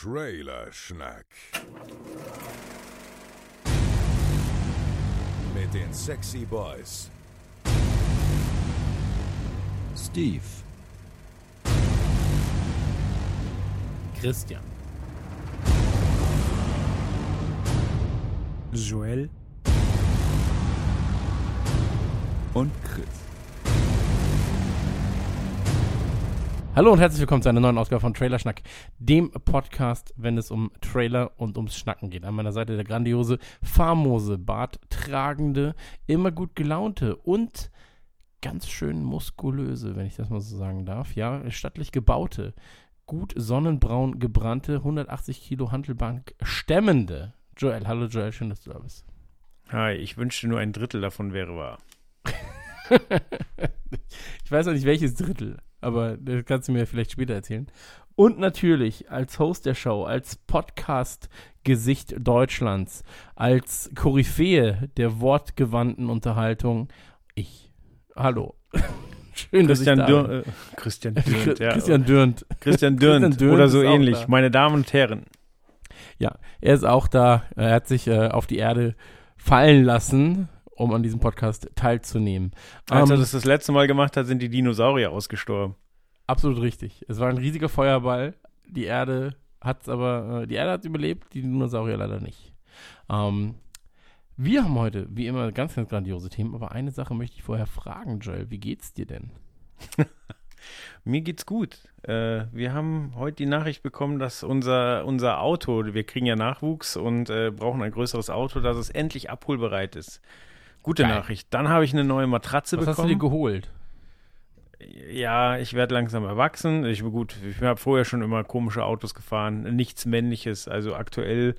Trailer Mit den Sexy Boys. Steve. Christian. Joel. Und Chris. Hallo und herzlich willkommen zu einer neuen Ausgabe von Trailer Schnack, dem Podcast, wenn es um Trailer und ums Schnacken geht. An meiner Seite der grandiose, famose, barttragende, immer gut gelaunte und ganz schön muskulöse, wenn ich das mal so sagen darf. Ja, stattlich gebaute, gut sonnenbraun gebrannte, 180 Kilo Handelbank stemmende Joel. Hallo Joel, schön, dass du da bist. Hi, ich wünschte nur ein Drittel davon wäre wahr. ich weiß auch nicht, welches Drittel aber das kannst du mir vielleicht später erzählen. Und natürlich als Host der Show, als Podcast-Gesicht Deutschlands, als Koryphäe der wortgewandten Unterhaltung, ich. Hallo. Schön, Christian dass ich da Dürr, äh, Christian Dürnt, ja. Christian Dürnt. Christian Dürnt, Christian Dürnt oder so ähnlich. Meine Damen und Herren. Ja, er ist auch da. Er hat sich äh, auf die Erde fallen lassen um an diesem Podcast teilzunehmen. Als er ähm, das das letzte Mal gemacht hat, sind die Dinosaurier ausgestorben. Absolut richtig. Es war ein riesiger Feuerball. Die Erde hat es aber, äh, die Erde hat überlebt, die Dinosaurier leider nicht. Ähm, wir haben heute, wie immer, ganz, ganz grandiose Themen, aber eine Sache möchte ich vorher fragen, Joel. Wie geht's dir denn? Mir geht's gut. Äh, wir haben heute die Nachricht bekommen, dass unser, unser Auto, wir kriegen ja Nachwuchs und äh, brauchen ein größeres Auto, dass es endlich abholbereit ist. Gute Geil. Nachricht. Dann habe ich eine neue Matratze Was bekommen. Was hast du dir geholt? Ja, ich werde langsam erwachsen. Ich gut, ich habe vorher schon immer komische Autos gefahren, nichts Männliches. Also aktuell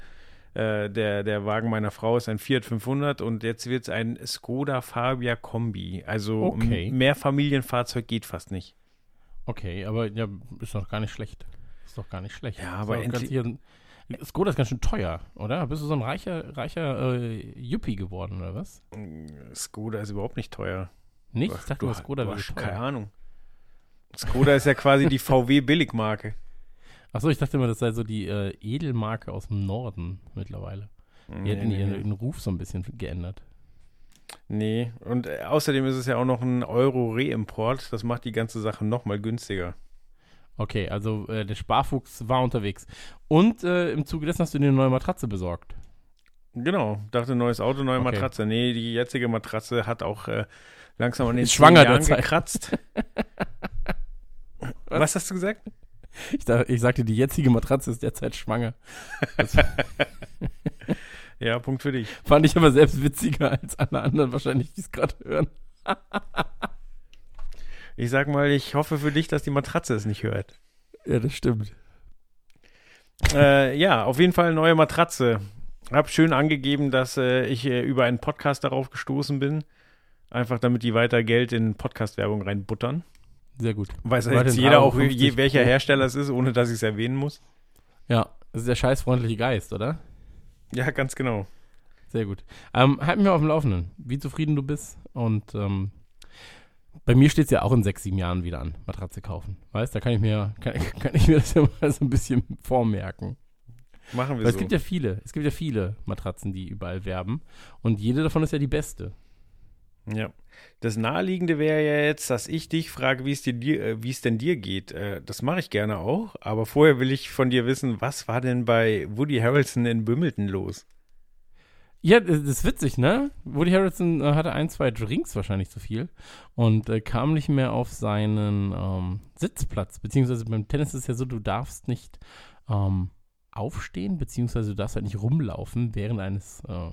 äh, der, der Wagen meiner Frau ist ein Fiat 500 und jetzt wird es ein Skoda Fabia Kombi. Also okay. mehr Familienfahrzeug geht fast nicht. Okay, aber ja, ist doch gar nicht schlecht. Ist doch gar nicht schlecht. Ja, aber endlich. Skoda ist ganz schön teuer, oder? Bist du so ein reicher, reicher äh, Yuppie geworden, oder was? Skoda ist überhaupt nicht teuer. Nicht? Ich dachte, du, Skoda wäre teuer. Keine Ahnung. Skoda ist ja quasi die VW-Billigmarke. Achso, ich dachte immer, das sei so die äh, Edelmarke aus dem Norden mittlerweile. Die nee, hätten nee, ihren, nee. Ruf so ein bisschen geändert. Nee, und äh, außerdem ist es ja auch noch ein Euro-Reimport. Das macht die ganze Sache nochmal günstiger. Okay, also äh, der Sparfuchs war unterwegs. Und äh, im Zuge dessen hast du dir eine neue Matratze besorgt. Genau, dachte neues Auto, neue okay. Matratze. Nee, die jetzige Matratze hat auch äh, langsam an den schwanger Jahren gekratzt. Was? Was? hast du gesagt? Ich, dachte, ich sagte, die jetzige Matratze ist derzeit schwanger. ja, Punkt für dich. Fand ich aber selbst witziger als alle anderen wahrscheinlich, die es gerade hören. Ich sag mal, ich hoffe für dich, dass die Matratze es nicht hört. Ja, das stimmt. Äh, ja, auf jeden Fall neue Matratze. Hab schön angegeben, dass äh, ich äh, über einen Podcast darauf gestoßen bin. Einfach damit die weiter Geld in Podcast-Werbung reinbuttern. Sehr gut. Weiß ja jetzt jeder auch, je, welcher Hersteller es ist, ohne dass ich es erwähnen muss. Ja, das ist der scheißfreundliche Geist, oder? Ja, ganz genau. Sehr gut. Ähm, halt mir auf dem Laufenden, wie zufrieden du bist und ähm, bei mir steht es ja auch in sechs, sieben Jahren wieder an, Matratze kaufen. Weißt, da kann ich mir, kann, kann ich mir das ja mal so ein bisschen vormerken. Machen wir Weil so. Es gibt ja viele, es gibt ja viele Matratzen, die überall werben. Und jede davon ist ja die beste. Ja. Das Naheliegende wäre ja jetzt, dass ich dich frage, wie es, dir, äh, wie es denn dir geht. Äh, das mache ich gerne auch. Aber vorher will ich von dir wissen, was war denn bei Woody Harrelson in Wimbledon los? Ja, das ist witzig, ne? Woody Harrelson äh, hatte ein, zwei Drinks wahrscheinlich zu viel und äh, kam nicht mehr auf seinen ähm, Sitzplatz. Beziehungsweise beim Tennis ist es ja so, du darfst nicht ähm, aufstehen, beziehungsweise du darfst halt nicht rumlaufen während eines, äh,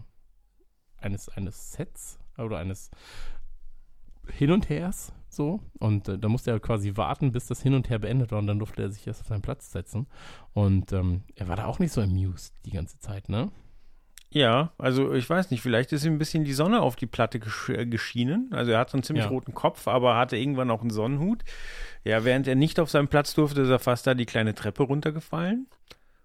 eines, eines Sets oder eines Hin und Hers. So, und äh, da musste er quasi warten, bis das Hin und Her beendet war und dann durfte er sich erst auf seinen Platz setzen. Und ähm, er war da auch nicht so amused die ganze Zeit, ne? Ja, also ich weiß nicht, vielleicht ist ihm ein bisschen die Sonne auf die Platte gesch äh, geschienen. Also er hat so einen ziemlich ja. roten Kopf, aber hatte irgendwann auch einen Sonnenhut. Ja, während er nicht auf seinem Platz durfte, ist er fast da die kleine Treppe runtergefallen.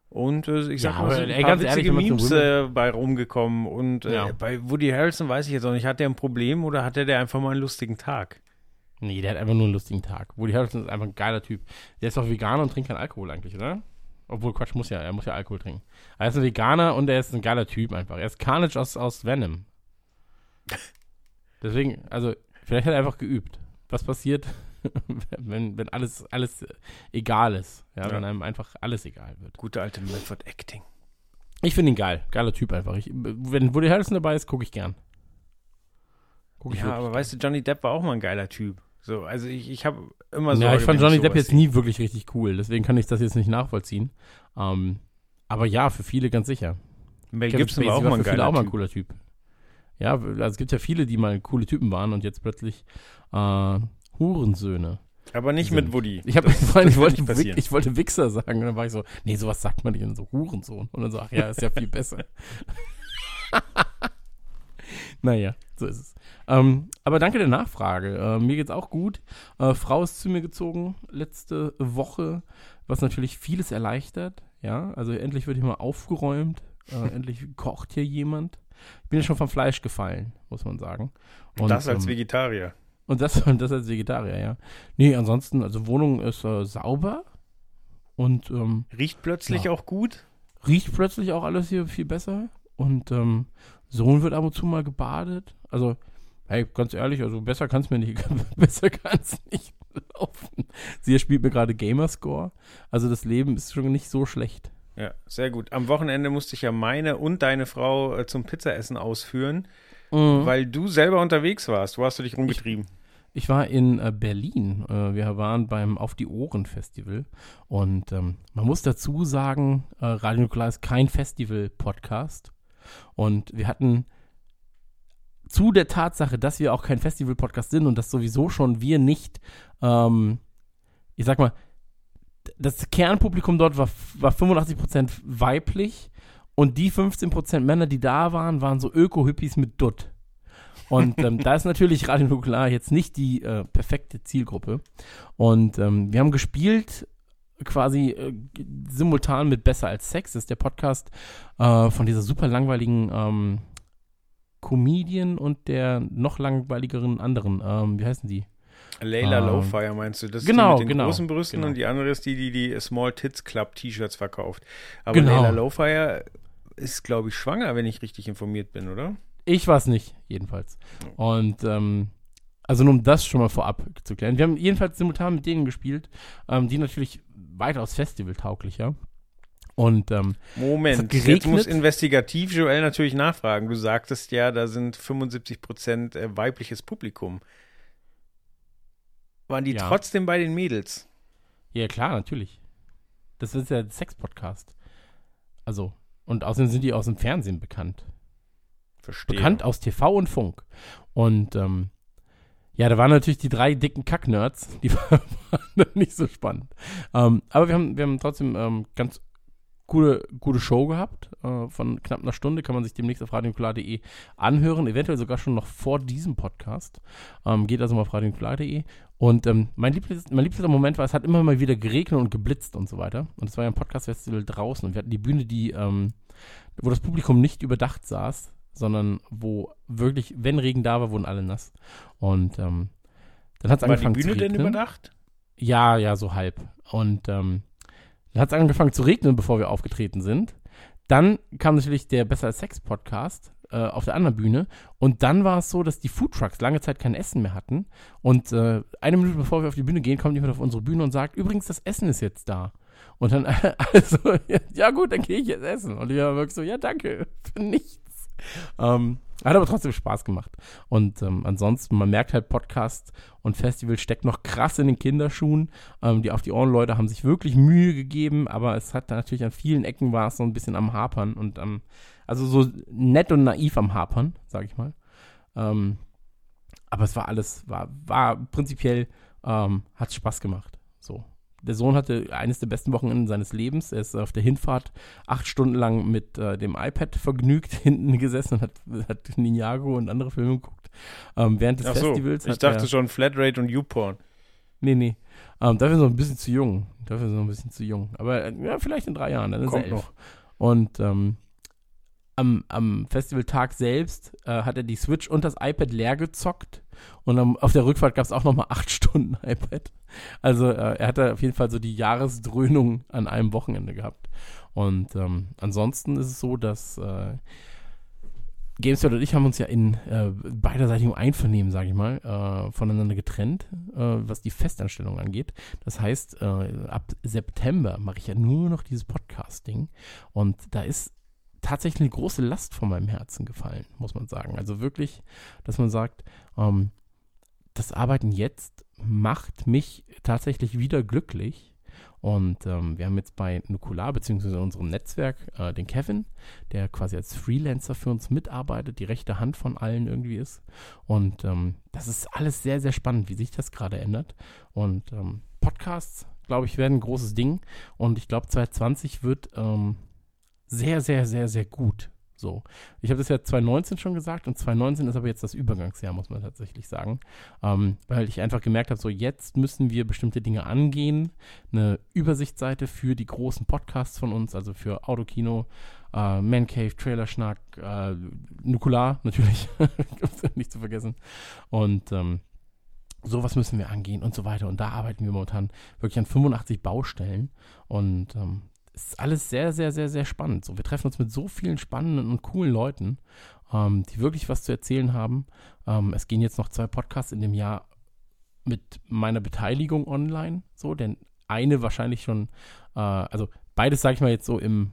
Und äh, ich sag ja, mal, so ein paar witzige ehrlich, Memes äh, bei rumgekommen. Und äh, ja. bei Woody Harrelson weiß ich jetzt auch nicht, hat der ein Problem oder hat der einfach mal einen lustigen Tag? Nee, der hat einfach nur einen lustigen Tag. Woody Harrelson ist einfach ein geiler Typ. Der ist auch Veganer und trinkt keinen Alkohol eigentlich, oder? Obwohl, Quatsch, muss ja, er muss ja Alkohol trinken. Er ist ein Veganer und er ist ein geiler Typ einfach. Er ist Carnage aus, aus Venom. Deswegen, also, vielleicht hat er einfach geübt. Was passiert, wenn, wenn alles, alles egal ist? Ja, Ja. wenn einem einfach alles egal wird. Gute alte Method Acting. Ich finde ihn geil. Geiler Typ einfach. Ich, wenn Woody Harrelson dabei ist, gucke ich gern. Guck ich Ja, aber weißt du, Johnny Depp war auch mal ein geiler Typ. So, also ich, ich habe immer so. ja, ich fand Johnny Depp jetzt nie wirklich richtig cool, deswegen kann ich das jetzt nicht nachvollziehen. Ähm, aber ja, für viele ganz sicher. Mel Kevin Gibson war auch mal ein für viele auch mal ein Typ. cooler Typ. Ja, also es gibt ja viele, die mal coole Typen waren und jetzt plötzlich äh, Hurensöhne. Aber nicht sind. mit Woody. Ich, hab, Das- ich, das wollte, passieren. ich wollte Wichser sagen und dann war ich so, nee, sowas sagt man nicht und so Hurensohn. Und dann so, ach ja, ist ja viel besser. naja, so ist es. Ähm, aber danke der Nachfrage. Äh, mir geht's auch gut. Äh, Frau ist zu mir gezogen letzte Woche, was natürlich vieles erleichtert. Ja, also endlich wird hier mal aufgeräumt. Äh, endlich kocht hier jemand. Ich bin ja schon vom Fleisch gefallen, muss man sagen. Und, das als ähm, Vegetarier. und das, und das als Vegetarier, ja. Nee, ansonsten, also Wohnung ist äh, sauber und ähm, Riecht plötzlich ja. auch gut. riecht plötzlich auch alles hier viel besser. Und ähm, Sohn wird ab und zu mal gebadet. Also, hey, ganz ehrlich, also besser kann es mir nicht, besser kann es nicht laufen. Sie spielt mir gerade Gamerscore. Also das Leben ist schon nicht so schlecht. Ja, sehr gut. Am Wochenende musste ich ja meine und deine Frau äh, zum Pizzaessen ausführen, Mhm. weil du selber unterwegs warst. Wo hast du dich rumgetrieben? Ich war in äh, Berlin. Äh, wir waren beim Auf die Ohren Festival. Und ähm, man muss dazu sagen, Radio Nukular ist kein Festival-Podcast. Und wir hatten zu der Tatsache, dass wir auch kein Festival-Podcast sind und dass sowieso schon wir nicht, ähm, ich sag mal, das Kernpublikum dort war, war 85% weiblich und die 15% Männer, die da waren, waren so Öko-Hippies mit Dutt. Und ähm, da ist natürlich Radio Nukular jetzt nicht die äh, perfekte Zielgruppe. Und ähm, wir haben gespielt quasi äh, simultan mit Besser als Sex. Das ist der Podcast äh, von dieser super langweiligen ähm, Comedian und der noch langweiligeren anderen. Ähm, wie heißen die? Layla Ähm, Lowfire meinst du? Das genau, ist die mit den genau, großen Brüsten genau. und die andere ist die, die die Small Tits Club T-Shirts verkauft. Aber Genau. Layla Lowfire ist, glaube ich, schwanger, wenn ich richtig informiert bin, oder? Ich war es nicht, jedenfalls. Und ähm, also nur um das schon mal vorab zu klären. Wir haben jedenfalls simultan mit denen gespielt, ähm, die natürlich weitaus festivaltauglicher. Und ähm, Moment, jetzt muss investigativ Joel natürlich nachfragen. Du sagtest ja, da sind 75 Prozent äh, weibliches Publikum. Waren die Ja. trotzdem bei den Mädels? ja, klar, natürlich. Das ist ja ein Sex-Podcast. Also, und außerdem sind die aus dem Fernsehen bekannt. Verstehe. Bekannt aus TV und Funk. Und ähm, ja, da waren natürlich die drei dicken Kack-Nerds, die waren nicht so spannend. Ähm, aber wir haben, wir haben trotzdem ähm, ganz gute, gute Show gehabt. Äh, von knapp einer Stunde kann man sich demnächst auf radionukular.de anhören, eventuell sogar schon noch vor diesem Podcast. Ähm, geht also mal auf radionukular.de. Und ähm, mein, Lieblings, mein liebster Moment war, es hat immer mal wieder geregnet und geblitzt und so weiter. Und es war ja ein Podcast-Festival draußen und wir hatten die Bühne, die, ähm, wo das Publikum nicht überdacht saß, sondern wo wirklich, wenn Regen da war, wurden alle nass. Und ähm, dann hat es War die angefangen Bühne zu denn regnen. überdacht? Ja, ja, so halb. Und ähm, dann hat es angefangen zu regnen, bevor wir aufgetreten sind. Dann kam natürlich der Besser als Sex Podcast äh, auf der anderen Bühne. Und dann war es so, dass die Foodtrucks lange Zeit kein Essen mehr hatten. Und äh, eine Minute bevor wir auf die Bühne gehen, kommt jemand auf unsere Bühne und sagt, übrigens, das Essen ist jetzt da. Und dann, also, ja gut, dann gehe ich jetzt essen. Und ich war wirklich so, ja danke, für nichts. Ähm, hat aber trotzdem Spaß gemacht. Und ähm, ansonsten, man merkt halt, Podcast und Festival steckt noch krass in den Kinderschuhen. Ähm, die auf die Ohren-Leute haben sich wirklich Mühe gegeben, aber es hat natürlich an vielen Ecken war es so ein bisschen am Hapern und am, also so nett und naiv am Hapern, sag ich mal. Ähm, aber es war alles, war, war prinzipiell, ähm, hat Spaß gemacht. So. Der Sohn hatte eines der besten Wochenenden seines Lebens. Er ist auf der Hinfahrt acht Stunden lang mit äh, dem iPad vergnügt hinten gesessen und hat, hat Ninjago und andere Filme geguckt. Ähm, während des Ach so, Festivals. ich dachte er, schon Flatrate und YouPorn. Nee, nee. Ähm, dafür ist er noch ein bisschen zu jung. Dafür ist er noch ein bisschen zu jung. Aber äh, ja, vielleicht in drei Jahren, dann ist Kommt er elf. noch. Und ähm, am, am Festivaltag selbst äh, hat er die Switch und das iPad leer gezockt. Und am, auf der Rückfahrt gab es auch nochmal acht Stunden iPad. Also äh, er hatte auf jeden Fall so die Jahresdröhnung an einem Wochenende gehabt. Und ähm, ansonsten ist es so, dass äh, GameSpot und ich haben uns ja in äh, beiderseitigem Einvernehmen, sage ich mal, äh, voneinander getrennt, äh, was die Festanstellung angeht. Das heißt, äh, ab September mache ich ja nur noch dieses Podcast-Ding. Und da ist tatsächlich eine große Last von meinem Herzen gefallen, muss man sagen. Also wirklich, dass man sagt, ähm, das Arbeiten jetzt macht mich tatsächlich wieder glücklich und ähm, wir haben jetzt bei Nukular, beziehungsweise unserem Netzwerk, äh, den Kevin, der quasi als Freelancer für uns mitarbeitet, die rechte Hand von allen irgendwie ist. Und ähm, das ist alles sehr, sehr spannend, wie sich das gerade ändert. Und ähm, Podcasts, glaube ich, werden ein großes Ding. Und ich glaube, 2020 wird ähm, sehr, sehr, sehr, sehr gut. So. Ich habe das ja 2019 schon gesagt und 2019 ist aber jetzt das Übergangsjahr, muss man tatsächlich sagen. Ähm, weil ich einfach gemerkt habe, so jetzt müssen wir bestimmte Dinge angehen. Eine Übersichtsseite für die großen Podcasts von uns, also für Autokino, äh, Man Cave, Trailerschnack, äh, Nukular natürlich, nicht zu vergessen. Und ähm, sowas müssen wir angehen und so weiter. Und da arbeiten wir momentan wirklich an 85 Baustellen. Und ähm, ist alles sehr, sehr, sehr, sehr spannend. So, wir treffen uns mit so vielen spannenden und coolen Leuten, ähm, die wirklich was zu erzählen haben. Ähm, es gehen jetzt noch zwei Podcasts in dem Jahr mit meiner Beteiligung online, so, denn eine wahrscheinlich schon, äh, also beides sage ich mal jetzt so im,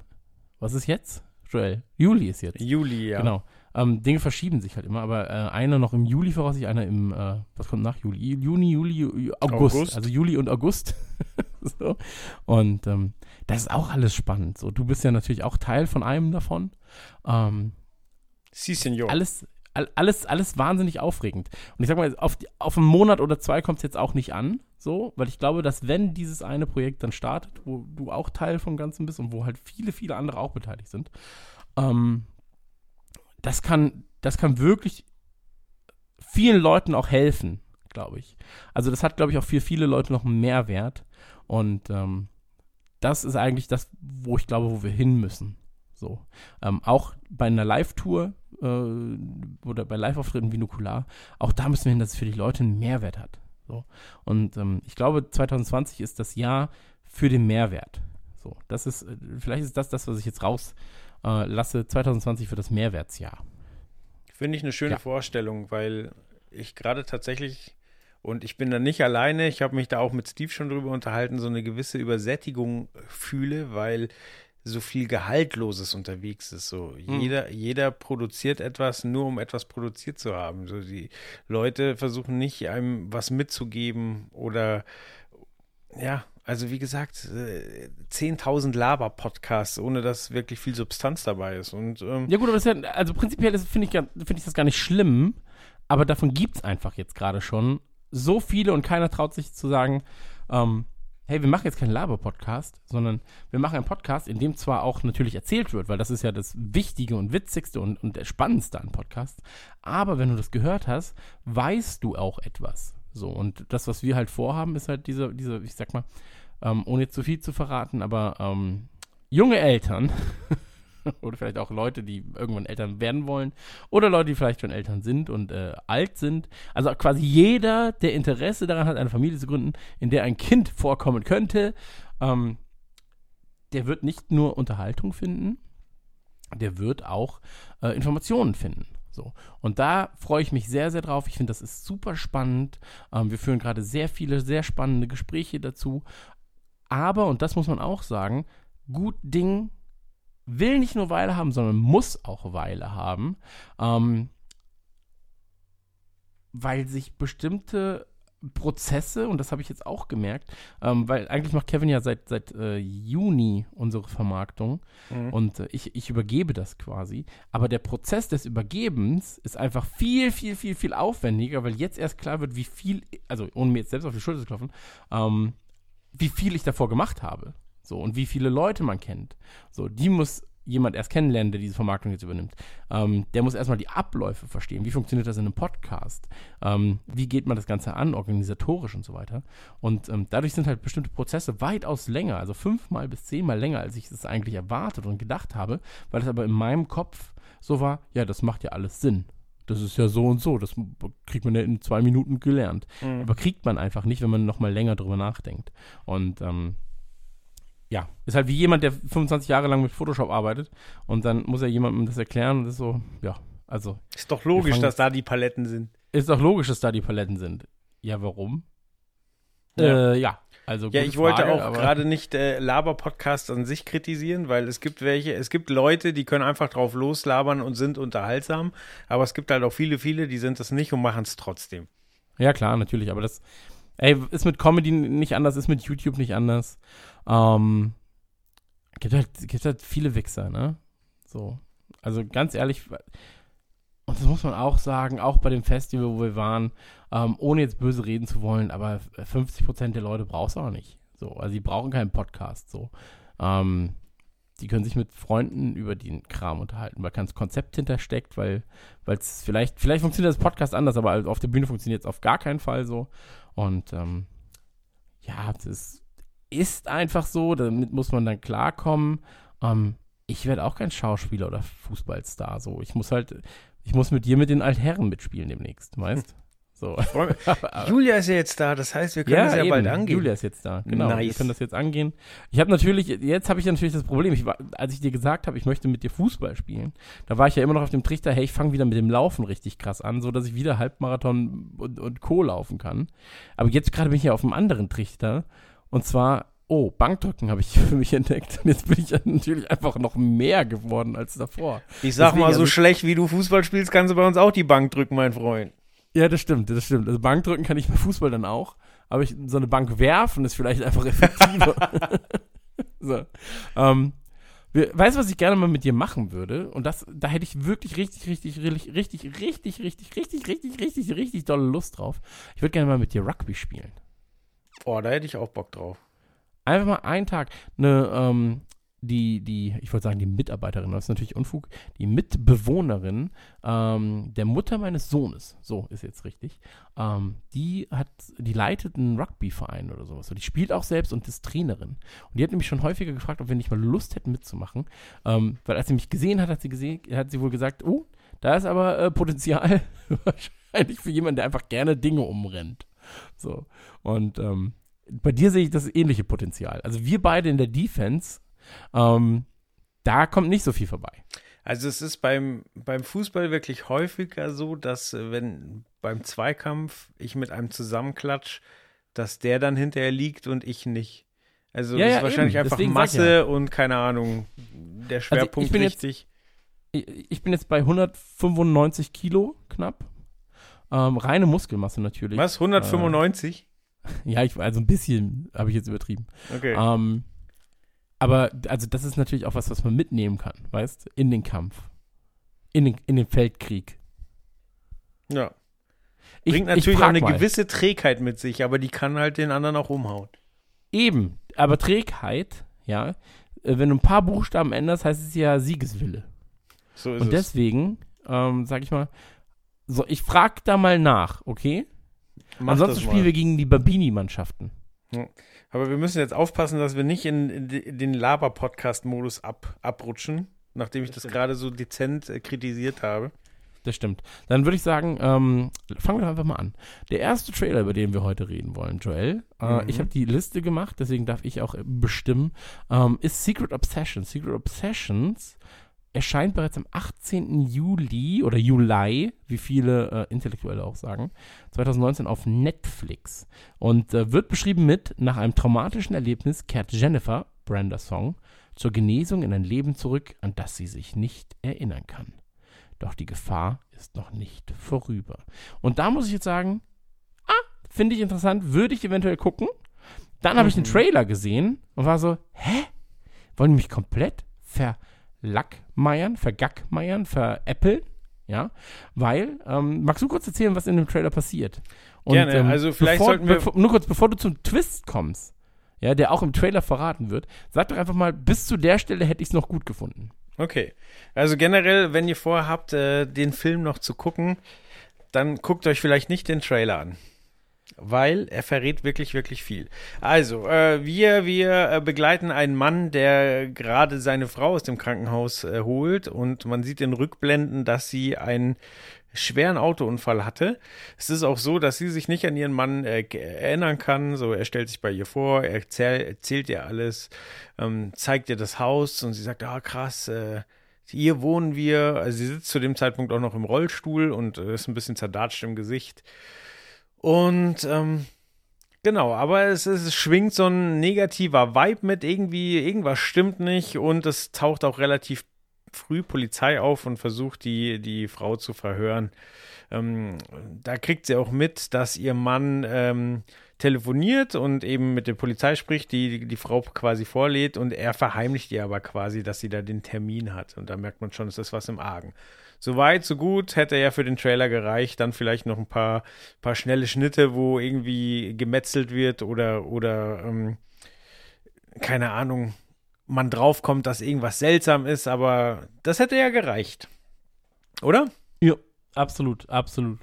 was ist jetzt? Joel, Juli ist jetzt. Juli, ja. Genau. Ähm, Dinge verschieben sich halt immer, aber äh, einer noch im Juli voraussichtlich, einer im, äh, was kommt nach Juli? Juni, Juli, Juli August. August. Also Juli und August. so. Und ähm, das ist auch alles spannend. So, du bist ja natürlich auch Teil von einem davon. Ähm, si, Senor. Alles, alles, alles wahnsinnig aufregend. Und ich sag mal, auf, auf einen Monat oder zwei kommt es jetzt auch nicht an, so, weil ich glaube, dass wenn dieses eine Projekt dann startet, wo du auch Teil vom Ganzen bist und wo halt viele, viele andere auch beteiligt sind, ähm, das kann, das kann wirklich vielen Leuten auch helfen, glaube ich. Also das hat, glaube ich, auch für viele Leute noch einen Mehrwert. Und ähm, das ist eigentlich das, wo ich glaube, wo wir hin müssen. So. Ähm, auch bei einer Live-Tour äh, oder bei Live-Auftritten wie Nukular, auch da müssen wir hin, dass es für die Leute einen Mehrwert hat. So. Und ähm, ich glaube, 2020 ist das Jahr für den Mehrwert. So, das ist, äh, vielleicht ist das das, was ich jetzt rauslasse. Äh, 2020 für das Mehrwertsjahr. Finde ich eine schöne ja. Vorstellung, weil ich gerade tatsächlich und ich bin da nicht alleine. Ich habe mich da auch mit Steve schon drüber unterhalten, so eine gewisse Übersättigung fühle, weil so viel Gehaltloses unterwegs ist. So mhm. jeder, jeder produziert etwas nur, um etwas produziert zu haben. So die Leute versuchen nicht einem was mitzugeben oder ja, also wie gesagt, 10.000 äh, Laber-Podcasts, ohne dass wirklich viel Substanz dabei ist. Und, ähm, ja gut, aber ja, also prinzipiell finde ich, find ich das gar nicht schlimm, aber davon gibt es einfach jetzt gerade schon so viele und keiner traut sich zu sagen, ähm, hey, wir machen jetzt keinen Laber-Podcast, sondern wir machen einen Podcast, in dem zwar auch natürlich erzählt wird, weil das ist ja das Wichtige und Witzigste und, und Spannendste an Podcasts, aber wenn du das gehört hast, weißt du auch etwas. So, und das, was wir halt vorhaben, ist halt diese, diese ich sag mal, ähm, ohne zu viel zu verraten, aber ähm, junge Eltern oder vielleicht auch Leute, die irgendwann Eltern werden wollen oder Leute, die vielleicht schon Eltern sind und äh, alt sind. Also quasi jeder, der Interesse daran hat, eine Familie zu gründen, in der ein Kind vorkommen könnte, ähm, der wird nicht nur Unterhaltung finden, der wird auch äh, Informationen finden. So. Und da freue ich mich sehr, sehr drauf. Ich finde, das ist super spannend. Ähm, wir führen gerade sehr viele, sehr spannende Gespräche dazu. Aber, und das muss man auch sagen, gut Ding will nicht nur Weile haben, sondern muss auch Weile haben, ähm, weil sich bestimmte Prozesse, und das habe ich jetzt auch gemerkt, ähm, weil eigentlich macht Kevin ja seit, seit äh, Juni unsere Vermarktung mhm. und äh, ich, ich übergebe das quasi. Aber der Prozess des Übergebens ist einfach viel, viel, viel, viel aufwendiger, weil jetzt erst klar wird, wie viel, also ohne mir jetzt selbst auf die Schulter zu klopfen, ähm, wie viel ich davor gemacht habe. So, und wie viele Leute man kennt. So, die muss jemand erst kennenlernen, der diese Vermarktung jetzt übernimmt. Ähm, der muss erstmal die Abläufe verstehen. Wie funktioniert das in einem Podcast? Ähm, wie geht man das Ganze an, organisatorisch und so weiter? Und ähm, dadurch sind halt bestimmte Prozesse weitaus länger, also fünfmal bis zehnmal länger, als ich es eigentlich erwartet und gedacht habe, weil es aber in meinem Kopf so war, ja, das macht ja alles Sinn. das ist ja so und so, das kriegt man ja in zwei Minuten gelernt. Mhm. Aber kriegt man einfach nicht, wenn man nochmal länger drüber nachdenkt. Und ähm, ja, ist halt wie jemand, der 25 Jahre lang mit Photoshop arbeitet und dann muss er jemandem das erklären und ist so, ja, also Ist doch logisch, dass da die Paletten sind. ist doch logisch, dass da die Paletten sind. Ja, warum? Ja. Äh, ja, also Ja, ich wollte Frage, auch gerade nicht äh, Laber-Podcasts an sich kritisieren, weil es gibt welche, es gibt Leute, die können einfach drauf loslabern und sind unterhaltsam, aber es gibt halt auch viele, viele, die sind das nicht und machen es trotzdem. Ja, klar, natürlich, aber das ey, ist mit Comedy nicht anders, ist mit YouTube nicht anders. Ähm, gibt halt, gibt halt viele Wichser, ne? So. Also ganz ehrlich, und das muss man auch sagen, auch bei dem Festival, wo wir waren, ähm, ohne jetzt böse reden zu wollen, aber 50% der Leute brauchst du auch nicht. So, also die brauchen keinen Podcast. So. Ähm, die können sich mit Freunden über den Kram unterhalten, weil kein Konzept hintersteckt, weil es vielleicht, vielleicht funktioniert das Podcast anders, aber auf der Bühne funktioniert es auf gar keinen Fall so. Und ähm, ja, das ist einfach so, damit muss man dann klarkommen. Ähm, ich werde auch kein Schauspieler oder Fußballstar. So, ich muss halt, ich muss mit dir mit den Altherren mitspielen demnächst, weißt? So. Julia ist ja jetzt da, das heißt, wir können das ja eben. bald angehen. Julia ist jetzt da, genau. Wir Nice. können das jetzt angehen. Ich habe natürlich, jetzt habe ich natürlich das Problem, ich war, als ich dir gesagt habe, ich möchte mit dir Fußball spielen, da war ich ja immer noch auf dem Trichter, hey, ich fange wieder mit dem Laufen richtig krass an, so dass ich wieder Halbmarathon und, und Co. laufen kann. Aber jetzt gerade bin ich ja auf einem anderen Trichter und zwar, oh, Bankdrücken habe ich für mich entdeckt. Und jetzt bin ich natürlich einfach noch mehr geworden als davor. Ich sag Deswegen, mal, so also- schlecht wie du Fußball spielst, kannst du bei uns auch die Bank drücken, mein Freund. Ja, das stimmt, das stimmt. Also Bankdrücken kann ich bei Fußball dann auch, aber ich, so eine Bank werfen ist vielleicht einfach effektiver. so. Ähm, weißt du, was ich gerne mal mit dir machen würde? Und das, da hätte ich wirklich richtig, richtig, richtig, richtig, richtig, richtig, richtig, richtig, richtig, richtig dolle Lust drauf. Ich würde gerne mal mit dir Rugby spielen. Boah, da hätte ich auch Bock drauf. Einfach mal einen Tag eine, ähm, die, die, ich wollte sagen, die Mitarbeiterin, das ist natürlich Unfug, die Mitbewohnerin ähm, der Mutter meines Sohnes, so ist jetzt richtig, ähm, die hat, die leitet einen Rugbyverein oder sowas. Die spielt auch selbst und ist Trainerin. Und die hat nämlich schon häufiger gefragt, ob wir nicht mal Lust hätten mitzumachen. Ähm, weil als sie mich gesehen hat, hat sie gesehen, hat sie wohl gesagt, oh, da ist aber äh, Potenzial wahrscheinlich für jemanden, der einfach gerne Dinge umrennt. So. Und ähm, bei dir sehe ich das ähnliche Potenzial. Also wir beide in der Defense, ähm, da kommt nicht so viel vorbei. Also es ist beim, beim Fußball wirklich häufiger so, dass äh, wenn beim Zweikampf ich mit einem zusammenklatsch, dass der dann hinterher liegt und ich nicht. Also Ja, das ja, ist wahrscheinlich eben. einfach Deswegen ich Masse ja. und keine Ahnung, der Schwerpunkt ich bin jetzt- richtig. Ich, ich bin jetzt bei 195 Kilo knapp. Ähm, reine Muskelmasse natürlich. Was? 195? Ja, ich, also ein bisschen habe ich jetzt übertrieben. Okay. Ähm, aber also das ist natürlich auch was, was man mitnehmen kann, weißt? In den Kampf. In den, in den Feldkrieg. ja. Ich, Bringt ich natürlich auch eine mal. gewisse Trägheit mit sich, aber die kann halt den anderen auch umhauen. Eben, aber Trägheit, ja, äh, wenn du ein paar Buchstaben änderst, heißt es ja Siegeswille. So ist Und es. deswegen, ähm, sag ich mal, so, ich frag da mal nach, okay? Mach Ansonsten das spielen wir gegen die Babini-Mannschaften. Aber wir müssen jetzt aufpassen, dass wir nicht in, in den Laber-Podcast-Modus ab, abrutschen, nachdem ich das gerade so dezent äh, kritisiert habe. Das stimmt. Dann würde ich sagen, ähm, fangen wir doch einfach mal an. Der erste Trailer, über den wir heute reden wollen, Joel, äh, Mhm. ich habe die Liste gemacht, deswegen darf ich auch äh, bestimmen, ähm, ist Secret Obsession. Secret Obsessions erscheint bereits am 18. Juli oder Juli, wie viele äh, Intellektuelle auch sagen, 2019 auf Netflix und äh, wird beschrieben mit, nach einem traumatischen Erlebnis kehrt Jennifer, Brenda Song, zur Genesung in ein Leben zurück, an das sie sich nicht erinnern kann. Doch die Gefahr ist noch nicht vorüber. Und da muss ich jetzt sagen, ah, finde ich interessant, würde ich eventuell gucken. Dann habe ich den Mhm. Trailer gesehen und war so, hä? Wollen die mich komplett verlackmeiern, vergackmeiern, veräppeln? Ja, weil, ähm, magst du kurz erzählen, was in dem Trailer passiert? Und, ähm, Gerne, also vielleicht bevor, sollten wir- Bevor, nur kurz, bevor du zum Twist kommst, ja, der auch im Trailer verraten wird, sag doch einfach mal, bis zu der Stelle hätte ich es noch gut gefunden. Okay. Also generell, wenn ihr vorhabt, äh, den Film noch zu gucken, dann guckt euch vielleicht nicht den Trailer an. Weil er verrät wirklich, wirklich viel. Also, äh, wir, wir äh, begleiten einen Mann, der gerade seine Frau aus dem Krankenhaus äh, holt und man sieht in Rückblenden, dass sie ein schweren Autounfall hatte. Es ist auch so, dass sie sich nicht an ihren Mann äh, erinnern kann. So, er stellt sich bei ihr vor, er erzähl, erzählt ihr alles, ähm, zeigt ihr das Haus und sie sagt, ah krass, äh, hier wohnen wir. Also sie sitzt zu dem Zeitpunkt auch noch im Rollstuhl und ist ein bisschen zerdatscht im Gesicht. Und ähm, genau, aber es, es schwingt so ein negativer Vibe mit, irgendwie, irgendwas stimmt nicht und es taucht auch relativ früh Polizei auf und versucht, die, die Frau zu verhören. Ähm, da kriegt sie auch mit, dass ihr Mann ähm, telefoniert und eben mit der Polizei spricht, die die Frau quasi vorlädt und er verheimlicht ihr aber quasi, dass sie da den Termin hat. Und da merkt man schon, es ist was im Argen. So weit, so gut, hätte ja für den Trailer gereicht. Dann vielleicht noch ein paar, paar schnelle Schnitte, wo irgendwie gemetzelt wird oder, oder ähm, keine Ahnung, man draufkommt, dass irgendwas seltsam ist, aber das hätte ja gereicht. Oder? Ja, absolut, absolut.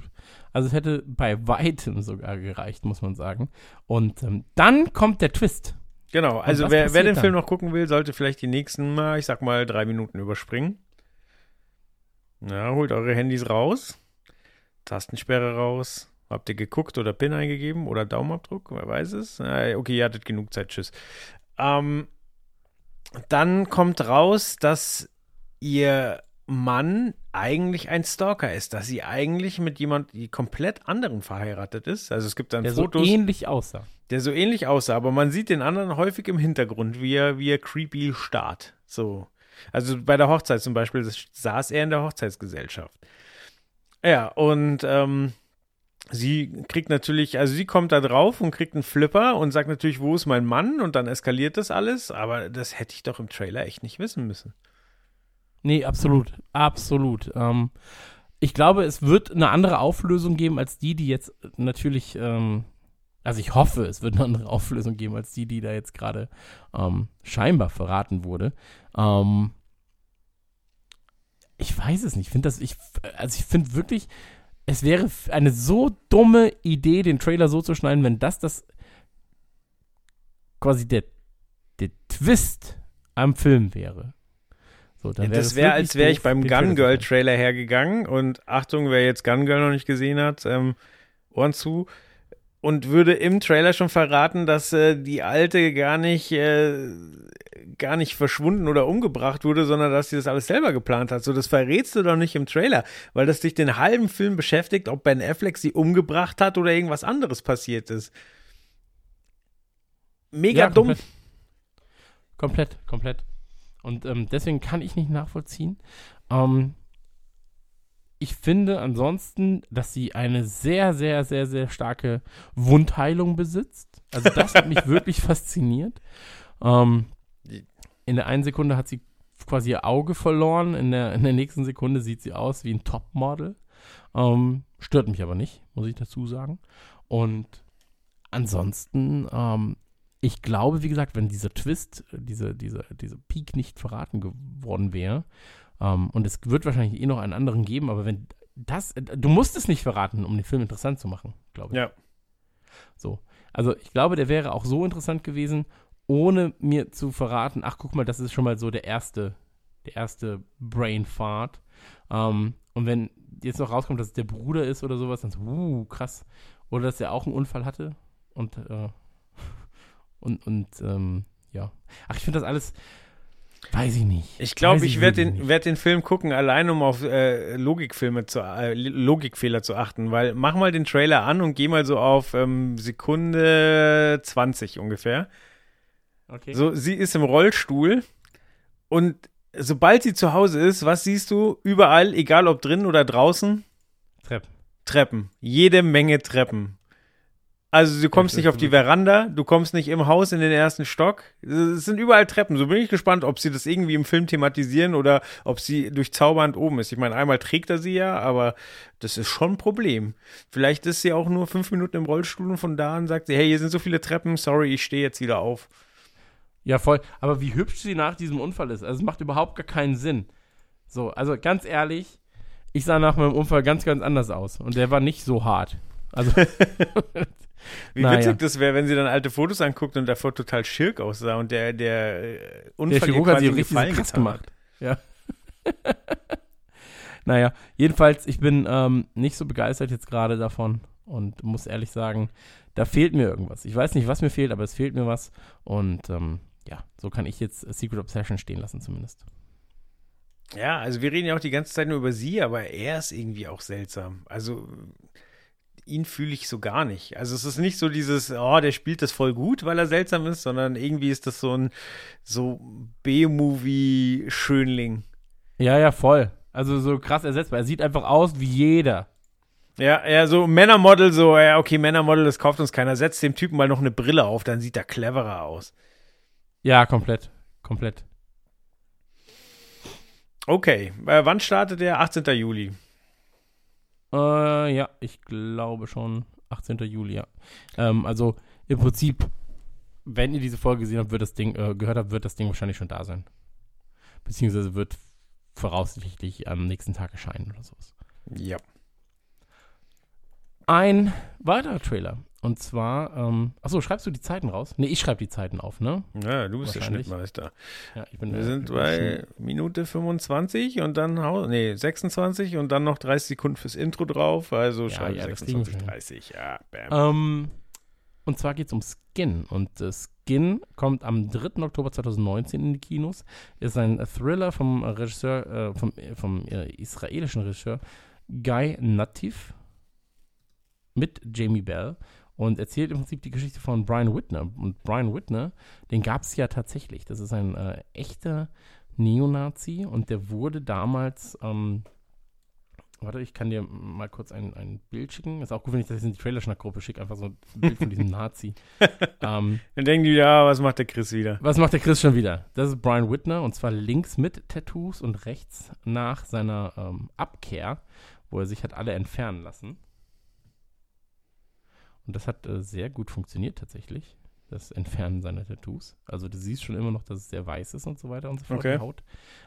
Also es hätte bei weitem sogar gereicht, muss man sagen. Und ähm, dann kommt der Twist. Genau, also wer, wer, den dann? Film noch gucken will, sollte vielleicht die nächsten ich sag mal, drei Minuten überspringen. Ja, holt eure Handys raus, Tastensperre raus. Habt ihr geguckt oder PIN eingegeben oder Daumenabdruck? Wer weiß es? Okay, ihr hattet genug Zeit, tschüss. Ähm, dann kommt raus, dass ihr Mann eigentlich ein Stalker ist, dass sie eigentlich mit jemand die komplett anderen verheiratet ist. Also es gibt dann der Fotos. Der so ähnlich aussah. Der so ähnlich aussah, aber man sieht den anderen häufig im Hintergrund, wie er, wie er creepy starrt. So. Also bei der Hochzeit zum Beispiel saß er in der Hochzeitsgesellschaft. Ja, und ähm, sie kriegt natürlich, also sie kommt da drauf und kriegt einen Flipper und sagt natürlich, wo ist mein Mann? Und dann eskaliert das alles, aber das hätte ich doch im Trailer echt nicht wissen müssen. Nee, absolut. Absolut. Ähm, ich glaube, es wird eine andere Auflösung geben als die, die jetzt natürlich, ähm, also ich hoffe, es wird eine andere Auflösung geben als die, die da jetzt gerade ähm, scheinbar verraten wurde. Ähm, ich weiß es nicht. Ich finde das, ich, also ich finde wirklich, es wäre eine so dumme Idee, den Trailer so zu schneiden, wenn das das quasi der, der Twist am Film wäre. So, ja, das wäre, als wäre ich beim Gun Girl Trailer hergegangen und Achtung, wer jetzt Gun Girl noch nicht gesehen hat, ähm, Ohren zu und würde im Trailer schon verraten, dass äh, die alte gar nicht äh, gar nicht verschwunden oder umgebracht wurde, sondern dass sie das alles selber geplant hat. So, das verrätst du doch nicht im Trailer, weil das dich den halben Film beschäftigt, ob Ben Affleck sie umgebracht hat oder irgendwas anderes passiert ist. Mega ja, dumm. Komplett, komplett. Und ähm, deswegen kann ich nicht nachvollziehen. Ähm, ich finde ansonsten, dass sie eine sehr, sehr, sehr, sehr starke Wundheilung besitzt. Also das hat mich wirklich fasziniert. Ähm, in der einen Sekunde hat sie quasi ihr Auge verloren, in der, in der nächsten Sekunde sieht sie aus wie ein Topmodel. Ähm, stört mich aber nicht, muss ich dazu sagen. Und ansonsten ähm, ich glaube, wie gesagt, wenn dieser Twist, diese, diese, diese Peak nicht verraten geworden wäre, ähm, und es wird wahrscheinlich eh noch einen anderen geben, aber wenn das, du musst es nicht verraten, um den Film interessant zu machen, glaube ich. Ja. So. Also ich glaube, der wäre auch so interessant gewesen, ohne mir zu verraten, ach guck mal, das ist schon mal so der erste, der erste Brain Fart. Ähm, und wenn jetzt noch rauskommt, dass es der Bruder ist oder sowas, dann so, uh, krass. Oder dass er auch einen Unfall hatte und äh, und, und ähm, ja. Ach, ich finde das alles. Weiß ich nicht. Ich glaube, ich, ich werde den, werd den Film gucken, allein um auf äh, Logikfilme zu, äh, Logikfehler zu achten, weil mach mal den Trailer an und geh mal so auf ähm, Sekunde 20 ungefähr. Okay. So, sie ist im Rollstuhl und sobald sie zu Hause ist, was siehst du? Überall, egal ob drin oder draußen? Treppen. Treppen. Jede Menge Treppen. Also du kommst nicht auf die Veranda, du kommst nicht im Haus in den ersten Stock. Es sind überall Treppen. So bin ich gespannt, ob sie das irgendwie im Film thematisieren oder ob sie durch Zauberhand oben ist. Ich meine, einmal trägt er sie ja, aber das ist schon ein Problem. Vielleicht ist sie auch nur fünf Minuten im Rollstuhl und von da an sagt sie, hey, hier sind so viele Treppen, sorry, ich stehe jetzt wieder auf. Ja, voll. Aber wie hübsch sie nach diesem Unfall ist. Also es macht überhaupt gar keinen Sinn. So, also ganz ehrlich, ich sah nach meinem Unfall ganz, ganz anders aus. Und der war nicht so hart. Also. Wie naja. witzig das wäre, wenn sie dann alte Fotos anguckt und davor total schirk aussah und der, der Unfall der Chirurg hat sie richtig krass gemacht. Ja. naja, jedenfalls, ich bin ähm, nicht so begeistert jetzt gerade davon und muss ehrlich sagen, da fehlt mir irgendwas. Ich weiß nicht, was mir fehlt, aber es fehlt mir was. Und ähm, ja, so kann ich jetzt Secret Obsession stehen lassen zumindest. Ja, also wir reden ja auch die ganze Zeit nur über sie, aber er ist irgendwie auch seltsam. Also ihn fühle ich so gar nicht. Also es ist nicht so dieses, oh, der spielt das voll gut, weil er seltsam ist, sondern irgendwie ist das so ein so B-Movie-Schönling. Ja, ja, voll. Also so krass ersetzbar. Er sieht einfach aus wie jeder. Ja, ja, so Männermodel, so, ja, okay, Männermodel, das kauft uns keiner. Setzt dem Typen mal noch eine Brille auf, dann sieht er cleverer aus. Ja, komplett. Komplett. Okay, äh, wann startet der? 18. Juli. Äh, ja, ich glaube schon 18. Juli, ja. Ähm, also im Prinzip, wenn ihr diese Folge gesehen habt, wird das Ding, äh, gehört habt, wird das Ding wahrscheinlich schon da sein. Beziehungsweise wird voraussichtlich am nächsten Tag erscheinen oder sowas. Ja. Ein weiterer Trailer. Und zwar, ähm, achso, schreibst du die Zeiten raus? Nee, ich schreibe die Zeiten auf, ne? Ja, du bist der. Schnittmeister. Ja, ich bin Wir der- sind bei Minute 25 und dann, nee, 26 und dann noch 30 Sekunden fürs Intro drauf. Also Ja, schreibe ja, das kriegen wir 26, schon. 30. Ja, bam. Ähm, und zwar geht es um Skin. Und äh, Skin kommt am 3. Oktober 2019 in die Kinos. Ist ein Thriller vom Regisseur, äh, vom, vom äh, israelischen Regisseur Guy Natif mit Jamie Bell und erzählt im Prinzip die Geschichte von Brian Whitner. Und Brian Whitner, den gab es ja tatsächlich. Das ist ein äh, echter Neonazi und der wurde damals ähm, Warte, ich kann dir mal kurz ein, ein Bild schicken. Ist auch gut, wenn ich das in die Trailerschnack-Gruppe schicke. Einfach so ein Bild von diesem Nazi. ähm, Dann denken die, ja, was macht der Chris wieder? was macht der Chris schon wieder? Das ist Brian Whitner und zwar links mit Tattoos und rechts nach seiner ähm, Abkehr, wo er sich hat alle entfernen lassen. Und das hat äh, sehr gut funktioniert tatsächlich, das Entfernen seiner Tattoos. Also du siehst schon immer noch, dass es sehr weiß ist und so weiter und so fort, Okay. die Haut.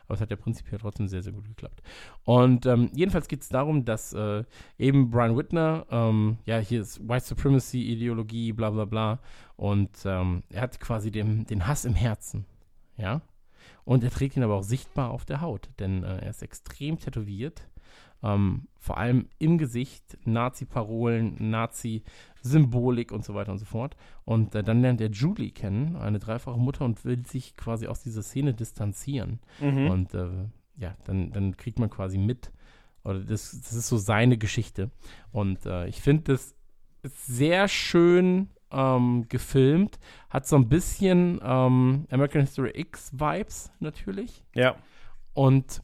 Aber es hat ja prinzipiell trotzdem sehr, sehr gut geklappt. Und ähm, jedenfalls geht es darum, dass äh, eben Brian Whitner, ähm, ja, hier ist White Supremacy, Ideologie, bla bla bla. Und ähm, er hat quasi den, den Hass im Herzen. Ja. Und er trägt ihn aber auch sichtbar auf der Haut, denn äh, er ist extrem tätowiert. Ähm, vor allem im Gesicht, Nazi-Parolen, Nazi-Symbolik und so weiter und so fort. Und äh, dann lernt er Julie kennen, eine dreifache Mutter, und will sich quasi aus dieser Szene distanzieren. Mhm. Und äh, ja, dann, dann kriegt man quasi mit, oder das, das ist so seine Geschichte. Und äh, ich finde das ist sehr schön ähm, gefilmt, hat so ein bisschen ähm, American History X-Vibes natürlich. Ja. Und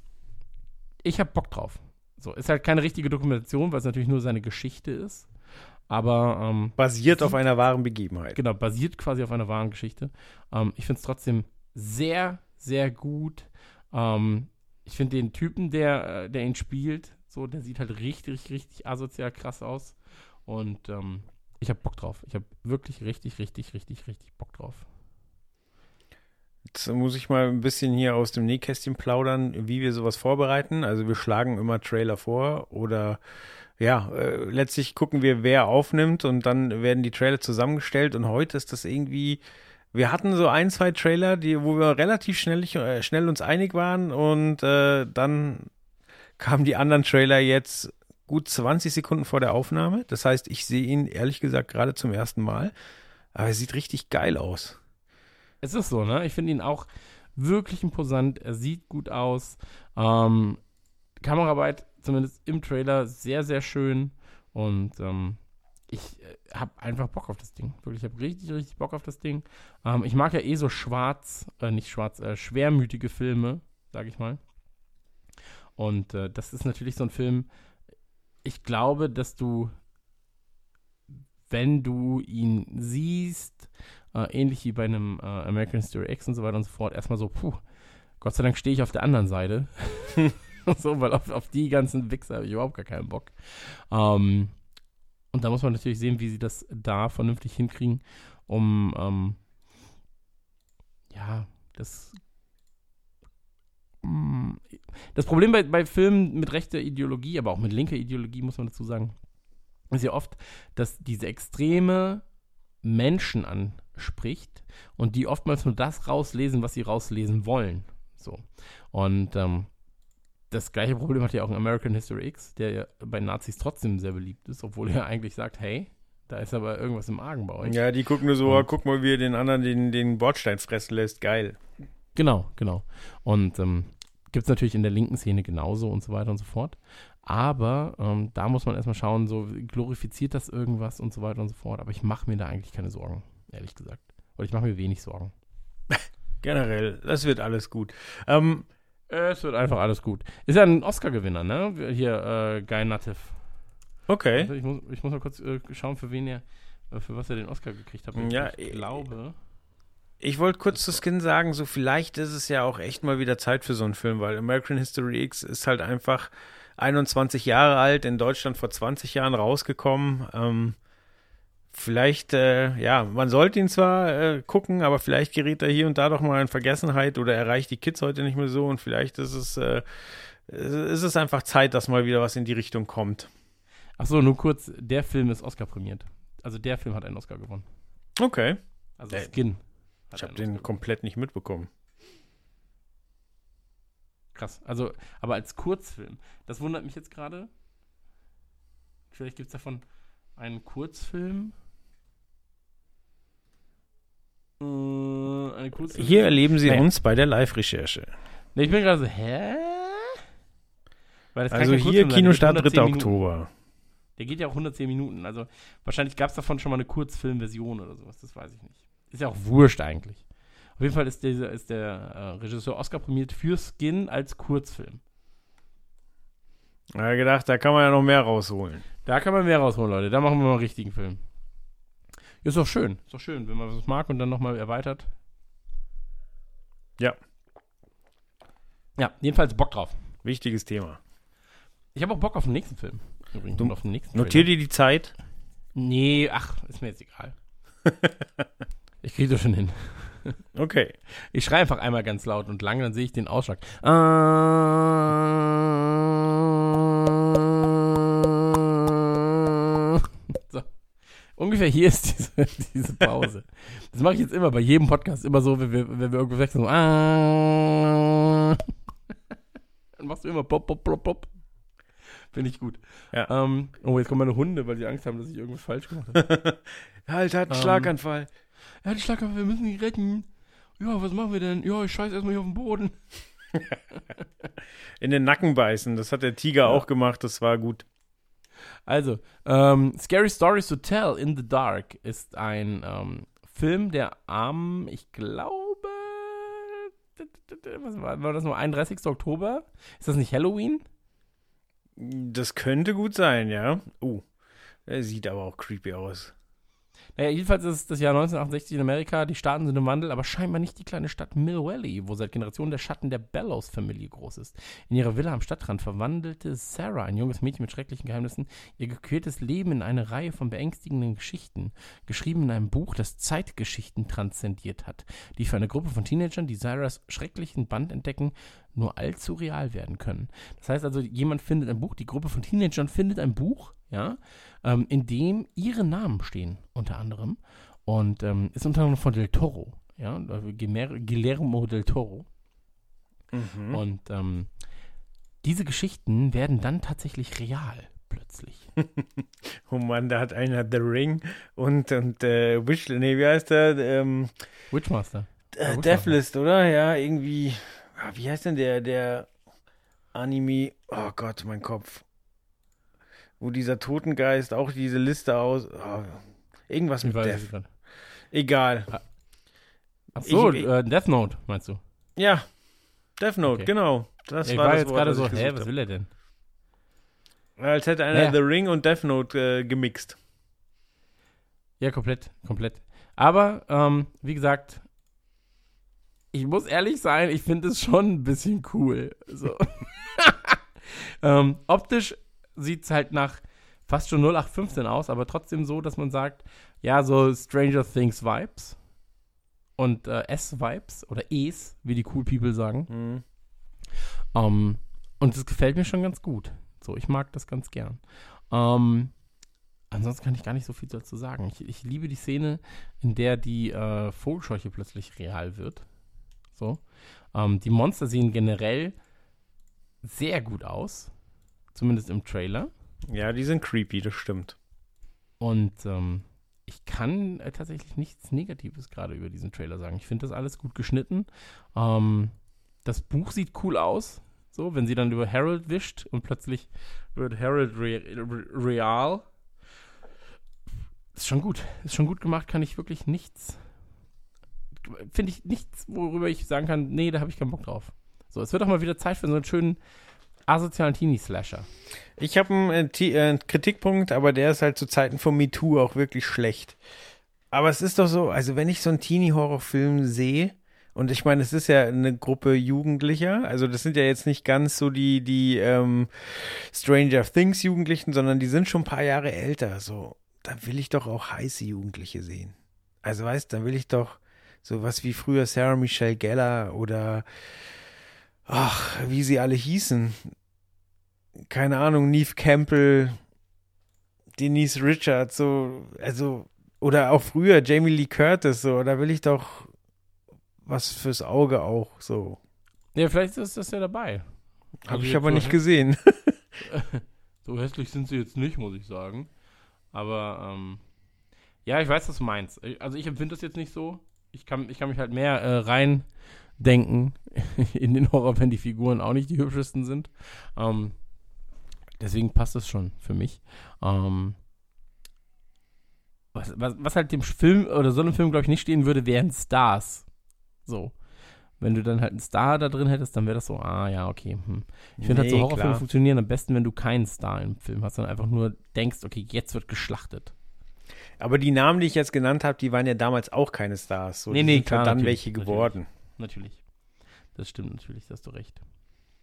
ich habe Bock drauf. So, ist halt keine richtige Dokumentation, weil es natürlich nur seine Geschichte ist. Aber ähm, Basiert auf einer wahren Begebenheit. genau, basiert quasi auf einer wahren Geschichte. Ähm, ich finde es trotzdem sehr, sehr gut. Ähm, ich finde den Typen, der, äh, der ihn spielt, so, der sieht halt richtig, richtig, richtig asozial krass aus. Und ähm, ich habe Bock drauf. Ich habe wirklich richtig, richtig, richtig, richtig Bock drauf. Jetzt muss ich mal ein bisschen hier aus dem Nähkästchen plaudern, wie wir sowas vorbereiten. Also wir schlagen immer Trailer vor oder ja, äh, letztlich gucken wir, wer aufnimmt und dann werden die Trailer zusammengestellt und heute ist das irgendwie, wir hatten so ein, zwei Trailer, die, wo wir relativ schnell, äh, schnell uns einig waren und äh, dann kamen die anderen Trailer jetzt gut 20 Sekunden vor der Aufnahme. Das heißt, ich sehe ihn ehrlich gesagt gerade zum ersten Mal, aber er sieht richtig geil aus. Es ist so, ne? Ich finde ihn auch wirklich imposant. Er sieht gut aus. Ähm, Kameraarbeit, zumindest im Trailer, sehr, sehr schön. Und ähm, ich äh, habe einfach Bock auf das Ding. Wirklich, ich habe richtig, richtig Bock auf das Ding. Ähm, ich mag ja eh so schwarz, äh, nicht schwarz, äh, schwermütige Filme, sage ich mal. Und äh, das ist natürlich so ein Film, ich glaube, dass du, wenn du ihn siehst, äh, ähnlich wie bei einem äh, American History X und so weiter und so fort, erstmal so, puh, Gott sei Dank stehe ich auf der anderen Seite. so, weil auf, auf die ganzen Wichser habe ich überhaupt gar keinen Bock. Ähm, und da muss man natürlich sehen, wie sie das da vernünftig hinkriegen, um, ähm, ja, das. Mm, Das Problem bei, bei Filmen mit rechter Ideologie, aber auch mit linker Ideologie, muss man dazu sagen, ist ja oft, dass diese extreme Menschen anspricht und die oftmals nur das rauslesen, was sie rauslesen wollen. So. Und ähm, das gleiche Problem hat ja auch ein American History X, der ja bei Nazis trotzdem sehr beliebt ist, obwohl er eigentlich sagt, hey, da ist aber irgendwas im Argen bei euch. Ja, die gucken nur so, guck mal, wie er den anderen den, den Bordstein fressen lässt. Geil. Genau, genau. Und ähm, gibt es natürlich in der linken Szene genauso und so weiter und so fort. Aber ähm, da muss man erstmal schauen, so glorifiziert das irgendwas und so weiter und so fort. Aber ich mache mir da eigentlich keine Sorgen, ehrlich gesagt. Oder ich mache mir wenig Sorgen. Generell, das wird alles gut. Ähm, es wird einfach alles gut. Ist ja ein Oscar-Gewinner, ne? Hier, äh, Guy Nativ. Okay. Also ich, muss, ich muss mal kurz äh, schauen, für wen er, äh, für was er den Oscar gekriegt hat. Ja, ich glaube. Ich wollte kurz zu Skin sagen, so vielleicht ist es ja auch echt mal wieder Zeit für so einen Film, weil American History X ist halt einfach 21 Jahre alt, in Deutschland vor 20 Jahren rausgekommen. Ähm, vielleicht, äh, ja, man sollte ihn zwar äh, gucken, aber vielleicht gerät er hier und da doch mal in Vergessenheit oder erreicht die Kids heute nicht mehr so und vielleicht ist es, äh, ist es einfach Zeit, dass mal wieder was in die Richtung kommt. Ach so, nur kurz, der Film ist Oscar prämiert. Also der Film hat einen Oscar gewonnen. Okay. Also Skin. Ich habe den komplett nicht mitbekommen. Krass. Also, aber als Kurzfilm. Das wundert mich jetzt gerade. Vielleicht gibt es davon einen Kurzfilm. Äh, eine Kurzfilm. Hier erleben Sie nee. uns bei der Live-Recherche. Nee, ich bin gerade so, hä? also hier Kinostart 3. Oktober. Der geht ja auch 110 Minuten. Also wahrscheinlich gab es davon schon mal eine Kurzfilmversion oder sowas. Das weiß ich nicht. Ist ja auch wurscht eigentlich. Auf jeden Fall ist, dieser, ist der äh, Regisseur Oscar prämiert für Skin als Kurzfilm. Ja, gedacht, da kann man ja noch mehr rausholen. Da kann man mehr rausholen, Leute. Da machen wir mal einen richtigen Film. Ist doch schön. Ist doch schön, wenn man was mag und dann nochmal erweitert. Ja. Ja, jedenfalls Bock drauf. Wichtiges Thema. Ich habe auch Bock auf den nächsten Film. Übrigens, du, auf den nächsten notier dir die Zeit. Nee, ach, ist mir jetzt egal. ich kriege das schon hin. Okay. Ich schreie einfach einmal ganz laut und lang, dann sehe ich den Ausschlag. Ah. So. Ungefähr hier ist diese, diese Pause. Das mache ich jetzt immer bei jedem Podcast, immer so, wenn wir, wenn wir irgendwo wechseln. So, ah. Dann machst du immer pop, pop, pop, pop. Finde ich gut. Ja. Ähm, oh, jetzt kommen meine Hunde, weil sie Angst haben, dass ich irgendwas falsch gemacht habe. halt, hat einen ähm, Schlaganfall. Er hat einen Schlaganfall, wir müssen ihn retten. Ja, was machen wir denn? Ja, ich scheiß erstmal hier auf den Boden. In den Nacken beißen, das hat der Tiger ja. auch gemacht, das war gut. Also, ähm, Scary Stories to Tell in the Dark ist ein ähm, Film, der am, ich glaube, was war, war das nur 31. Oktober? Ist das nicht Halloween? Das könnte gut sein, ja. Oh, er sieht aber auch creepy aus. Naja, jedenfalls ist das Jahr 1968 in Amerika. Die Staaten sind im Wandel, aber scheinbar nicht die kleine Stadt Mill Valley, wo seit Generationen der Schatten der Bellows-Familie groß ist. In ihrer Villa am Stadtrand verwandelte Sarah, ein junges Mädchen mit schrecklichen Geheimnissen, ihr gequältes Leben in eine Reihe von beängstigenden Geschichten, geschrieben in einem Buch, das Zeitgeschichten transzendiert hat, die für eine Gruppe von Teenagern, die Sarahs schrecklichen Band entdecken, nur allzu real werden können. Das heißt also, jemand findet ein Buch, die Gruppe von Teenagern findet ein Buch, ja, ähm, in dem ihre Namen stehen, unter anderem. Und ähm, ist unter anderem von Del Toro, ja, Guillermo del Toro. Mhm. Und ähm, diese Geschichten werden dann tatsächlich real plötzlich. oh Mann, da hat einer The Ring und, und äh, Wish, nee, wie heißt der? Ähm, Witchmaster. Äh, Deathlist, oder? Ja, irgendwie. Ah, wie heißt denn der, der Anime? Oh Gott, mein Kopf wo dieser Totengeist auch diese Liste aus. Oh, irgendwas mit Death. Egal. Ah. Ach so, ich, äh, Death Note, meinst du? Ja, Death Note, okay. genau. Das ja, war, war jetzt gerade so, hä, was will er denn? Als hätte einer ja. The Ring und Death Note äh, gemixt. Ja, komplett, komplett. Aber, ähm, wie gesagt, ich muss ehrlich sein, ich finde es schon ein bisschen cool. So. ähm, optisch sieht es halt nach fast schon 0815 aus, aber trotzdem so, dass man sagt, ja, so Stranger Things Vibes und äh, S-Vibes oder Es, wie die Cool People sagen. Mhm. Um, ähm, und das gefällt mir schon ganz gut. So, ich mag das ganz gern. Um, ähm, ansonsten kann ich gar nicht so viel dazu sagen. Ich, ich liebe die Szene, in der die äh, Vogelscheuche plötzlich real wird. So. Um, ähm, die Monster sehen generell sehr gut aus. Zumindest im Trailer. Ja, die sind creepy, das stimmt. Und ähm, ich kann äh, tatsächlich nichts Negatives gerade über diesen Trailer sagen. Ich finde das alles gut geschnitten. Ähm, das Buch sieht cool aus. So, wenn sie dann über Harold wischt und plötzlich wird Harold re re real. Ist schon gut. Ist schon gut gemacht, kann ich wirklich nichts. Finde ich nichts, worüber ich sagen kann, nee, da habe ich keinen Bock drauf. So, es wird auch mal wieder Zeit für so einen schönen asozialen Teenie-Slasher. Ich habe einen äh, äh, Kritikpunkt, aber der ist halt zu Zeiten von MeToo auch wirklich schlecht. Aber es ist doch so, also wenn ich so einen Teenie-Horrorfilm sehe, und ich meine, es ist ja eine Gruppe Jugendlicher, also das sind ja jetzt nicht ganz so die, die ähm, Stranger Things Jugendlichen, sondern die sind schon ein paar Jahre älter. So, dann will ich doch auch heiße Jugendliche sehen. Also weißt, dann will ich doch sowas wie früher Sarah Michelle Geller oder ach, wie sie alle hießen. Keine Ahnung, Neve Campbell, Denise Richards, so, also, oder auch früher Jamie Lee Curtis, so, da will ich doch was fürs Auge auch, so. Ja, vielleicht ist das ja dabei. Habe also ich aber so nicht gesehen. so hässlich sind sie jetzt nicht, muss ich sagen. Aber, ähm, ja, ich weiß, was du meinst. Also ich empfinde das jetzt nicht so. Ich kann, ich kann mich halt mehr äh, rein denken in den Horror, wenn die Figuren auch nicht die hübschesten sind. Ähm, deswegen passt das schon für mich. Ähm, was, was, was, halt dem Film oder so einem Film, glaube ich, nicht stehen würde, wären Stars. So. Wenn du dann halt einen Star da drin hättest, dann wäre das so, ah ja, okay. Hm. Ich finde nee, halt so Horrorfilme klar. funktionieren am besten, wenn du keinen Star im Film hast, sondern einfach nur denkst, okay, jetzt wird geschlachtet. Aber die Namen, die ich jetzt genannt habe, die waren ja damals auch keine Stars. So, nee, nee, sind klar, dann welche geworden. Natürlich. Das stimmt natürlich, da hast du recht.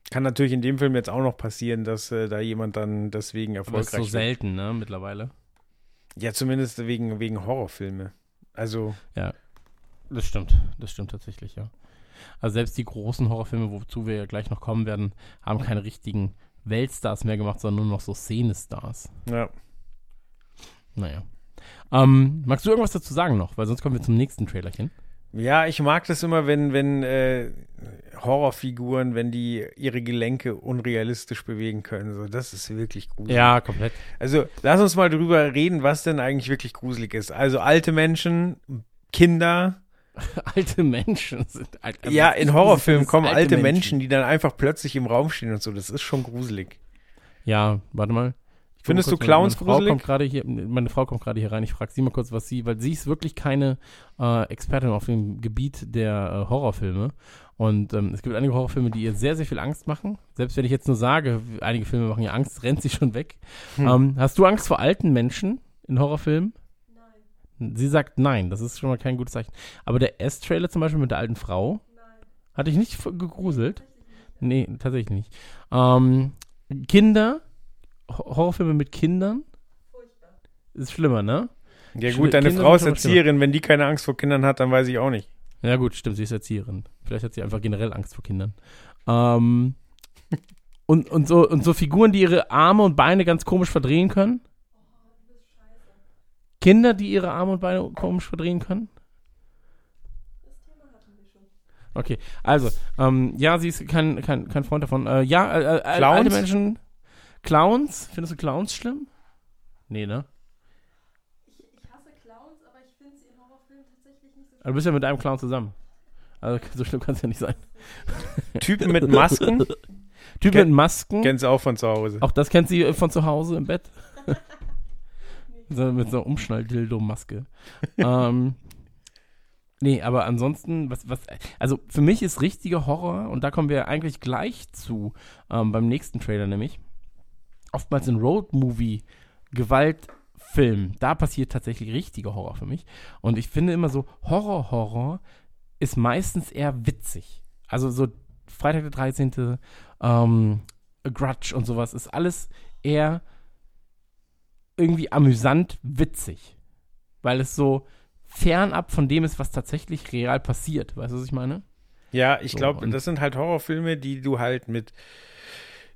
Kann natürlich in dem Film jetzt auch noch passieren, dass äh, da jemand dann deswegen erfolgreich ist. Aber ist so selten, ne, mittlerweile. Ja, zumindest wegen, wegen Horrorfilme. Also. Ja, das stimmt. Das stimmt tatsächlich, ja. Also selbst die großen Horrorfilme, wozu wir ja gleich noch kommen werden, haben keine richtigen Weltstars mehr gemacht, sondern nur noch so Szenestars. Ja. Naja. Ähm, magst du irgendwas dazu sagen noch? Weil sonst kommen wir zum nächsten Trailerchen. Ja, ich mag das immer, wenn, wenn äh, Horrorfiguren, wenn die ihre Gelenke unrealistisch bewegen können. So, das ist wirklich gruselig. Ja, komplett. Also, lass uns mal drüber reden, was denn eigentlich wirklich gruselig ist. Also, alte Menschen, Kinder. alte Menschen sind alt. Ja, in Horrorfilmen kommen alte Menschen. Menschen, die dann einfach plötzlich im Raum stehen und so. Das ist schon gruselig. Ja, warte mal. Findest du Clowns meine, meine Frau kommt hier, meine Frau kommt gerade hier rein. Ich frage sie mal kurz, was sie, weil sie ist wirklich keine äh, Expertin auf dem Gebiet der äh, Horrorfilme. Und ähm, es gibt einige Horrorfilme, die ihr sehr, sehr viel Angst machen. Selbst wenn ich jetzt nur sage, einige Filme machen ihr Angst, rennt sie schon weg. Hm. Ähm, hast du Angst vor alten Menschen in Horrorfilmen? Nein. Sie sagt nein, das ist schon mal kein gutes Zeichen. Aber der S-Trailer zum Beispiel mit der alten Frau, nein. hatte ich nicht gegruselt? Nee, tatsächlich nicht. Ähm, Kinder Horrorfilme mit Kindern? Furchtbar. Ist schlimmer, ne? Ja gut, deine Kinder Frau ist Erzieherin. Wenn die keine Angst vor Kindern hat, dann weiß ich auch nicht. Ja gut, stimmt, sie ist Erzieherin. Vielleicht hat sie einfach generell Angst vor Kindern. Ähm, und, und, so, und so Figuren, die ihre Arme und Beine ganz komisch verdrehen können? Kinder, die ihre Arme und Beine komisch verdrehen können? Okay, also, ähm, ja, sie ist kein, kein, kein Freund davon. Äh, ja, äh, äh, alte Menschen Clowns? Findest du Clowns schlimm? Nee, ne? Ich, ich hasse Clowns, aber ich finde sie in Horrorfilmen tatsächlich nicht so Aber du bist ja mit einem Clown zusammen. Also so schlimm kann es ja nicht sein. Typen mit Masken? Typen Ken, mit Masken. Kennst du auch von zu Hause. Auch das kennt sie von zu Hause im Bett. so, mit so einer Umschnall-Dildo-Maske. ähm, nee, aber ansonsten, was, was, also für mich ist richtiger Horror, und da kommen wir eigentlich gleich zu, ähm, beim nächsten Trailer nämlich oftmals in Road-Movie Gewaltfilm, da passiert tatsächlich richtiger Horror für mich. Und ich finde immer so, Horror-Horror ist meistens eher witzig. Also so Freitag der 13., ähm, A Grudge und sowas ist alles eher irgendwie amüsant witzig. Weil es so fernab von dem ist, was tatsächlich real passiert. Weißt du, was ich meine? Ja, ich so, glaube, das sind halt Horrorfilme, die du halt mit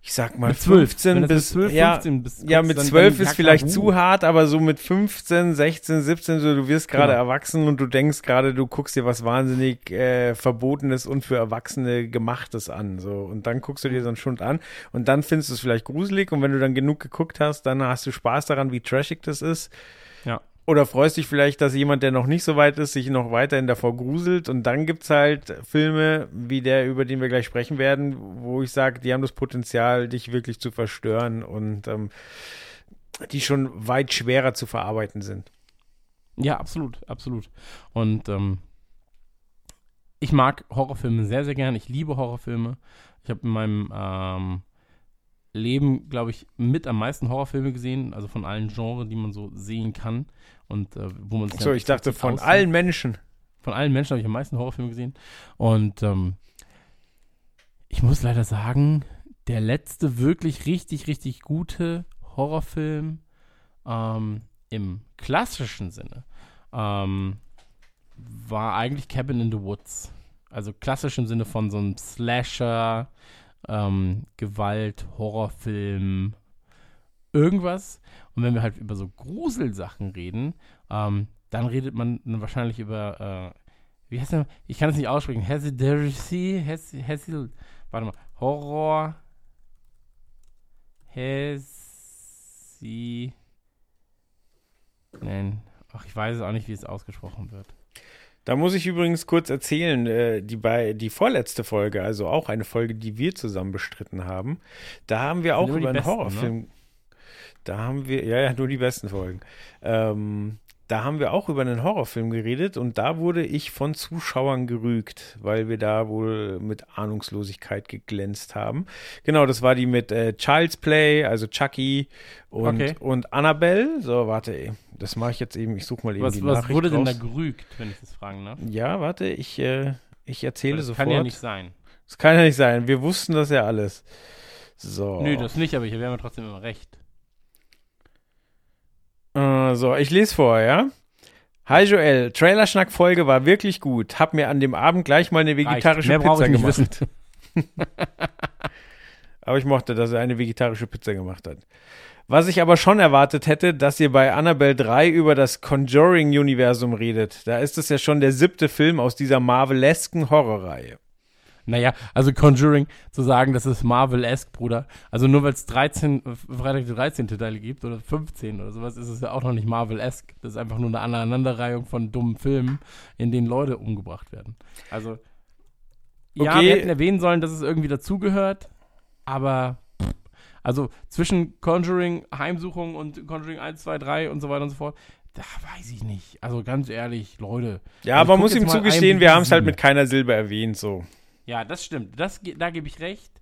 ich sag mal Mit 12. 15 Wenn das mit bis 12, ja, 15 bis ja mit dann- 12 dann ist vielleicht zu hart, aber so mit 15, 16, 17 so du wirst gerade Genau. erwachsen und du denkst gerade, du guckst dir was wahnsinnig äh, verbotenes und für Erwachsene gemachtes an so und dann guckst du dir so einen Schund an und dann findest du es vielleicht gruselig und wenn du dann genug geguckt hast, dann hast du Spaß daran, wie trashig das ist. Oder freust dich vielleicht, dass jemand, der noch nicht so weit ist, sich noch weiterhin davor gruselt. Und dann gibt's halt Filme wie der, über den wir gleich sprechen werden, wo ich sage, die haben das Potenzial, dich wirklich zu verstören und ähm, die schon weit schwerer zu verarbeiten sind. Ja, absolut, absolut. Und ähm, ich mag Horrorfilme sehr, sehr gern. Ich liebe Horrorfilme. Ich habe in meinem ähm, Leben, glaube ich, mit am meisten Horrorfilme gesehen, also von allen Genres, die man so sehen kann. Und äh, wo man sich So, ich dachte von aussucht. allen Menschen. Von allen Menschen habe ich am meisten Horrorfilme gesehen. Und ähm, ich muss leider sagen, der letzte wirklich richtig, richtig gute Horrorfilm ähm, im klassischen Sinne ähm, war eigentlich Cabin in the Woods. Also klassisch im Sinne von so einem Slasher, ähm, Gewalt, Horrorfilm, irgendwas. Und wenn wir halt über so Gruselsachen reden, ähm, dann redet man wahrscheinlich über, äh, wie heißt der? Ich kann es nicht aussprechen. Hereditary, Hes- Hesil, warte mal, Horror, Hesi, nein, ach, ich weiß es auch nicht, wie es ausgesprochen wird. Da muss ich übrigens kurz erzählen, äh, die, bei, die vorletzte Folge, also auch eine Folge, die wir zusammen bestritten haben, da haben wir auch über einen besten, ne? Horrorfilm. Da haben wir, ja, ja, nur die besten Folgen. Ähm, da haben wir auch über einen Horrorfilm geredet und da wurde ich von Zuschauern gerügt, weil wir da wohl mit Ahnungslosigkeit geglänzt haben. Genau, das war die mit äh, Child's Play, also Chucky und, Okay. und Annabelle. So, warte, ey, das mache ich jetzt eben, ich suche mal eben Was, die was Nachricht wurde denn da raus. gerügt, wenn ich das fragen darf? Ja, warte, ich, äh, ich erzähle das sofort. kann ja nicht sein. Das kann ja nicht sein. Wir wussten das ja alles. So. Nö, das nicht, aber ich wir haben ja trotzdem immer recht. Äh, so, ich lese vor, ja? Hi Joel, Trailerschnack-Folge war wirklich gut. Hab mir an dem Abend gleich mal eine vegetarische Mehr Pizza ich nicht gemacht. Aber ich mochte, dass er eine vegetarische Pizza gemacht hat. Was ich aber schon erwartet hätte, dass ihr bei Annabelle 3 über das Conjuring-Universum redet. Da ist es ja schon der siebte Film aus dieser Marvelesken Horrorreihe. Naja, also Conjuring, zu sagen, das ist Marvel-esque, Bruder. Also nur weil es 13, äh, Freitag der 13. Teile gibt oder 15 oder sowas, ist es ja auch noch nicht Marvel-esque. Das ist einfach nur eine Aneinanderreihung von dummen Filmen, in denen Leute umgebracht werden. Also, ja, Okay. wir hätten erwähnen sollen, dass es irgendwie dazugehört, aber also zwischen Conjuring, Heimsuchung und Conjuring 1, 2, 3 und so weiter und so fort, da weiß ich nicht. Also ganz ehrlich, Leute. Ja, Also man muss ihm zugestehen, wir haben es halt mit keiner Silbe erwähnt, so. Ja, das stimmt. Das, da gebe ich recht.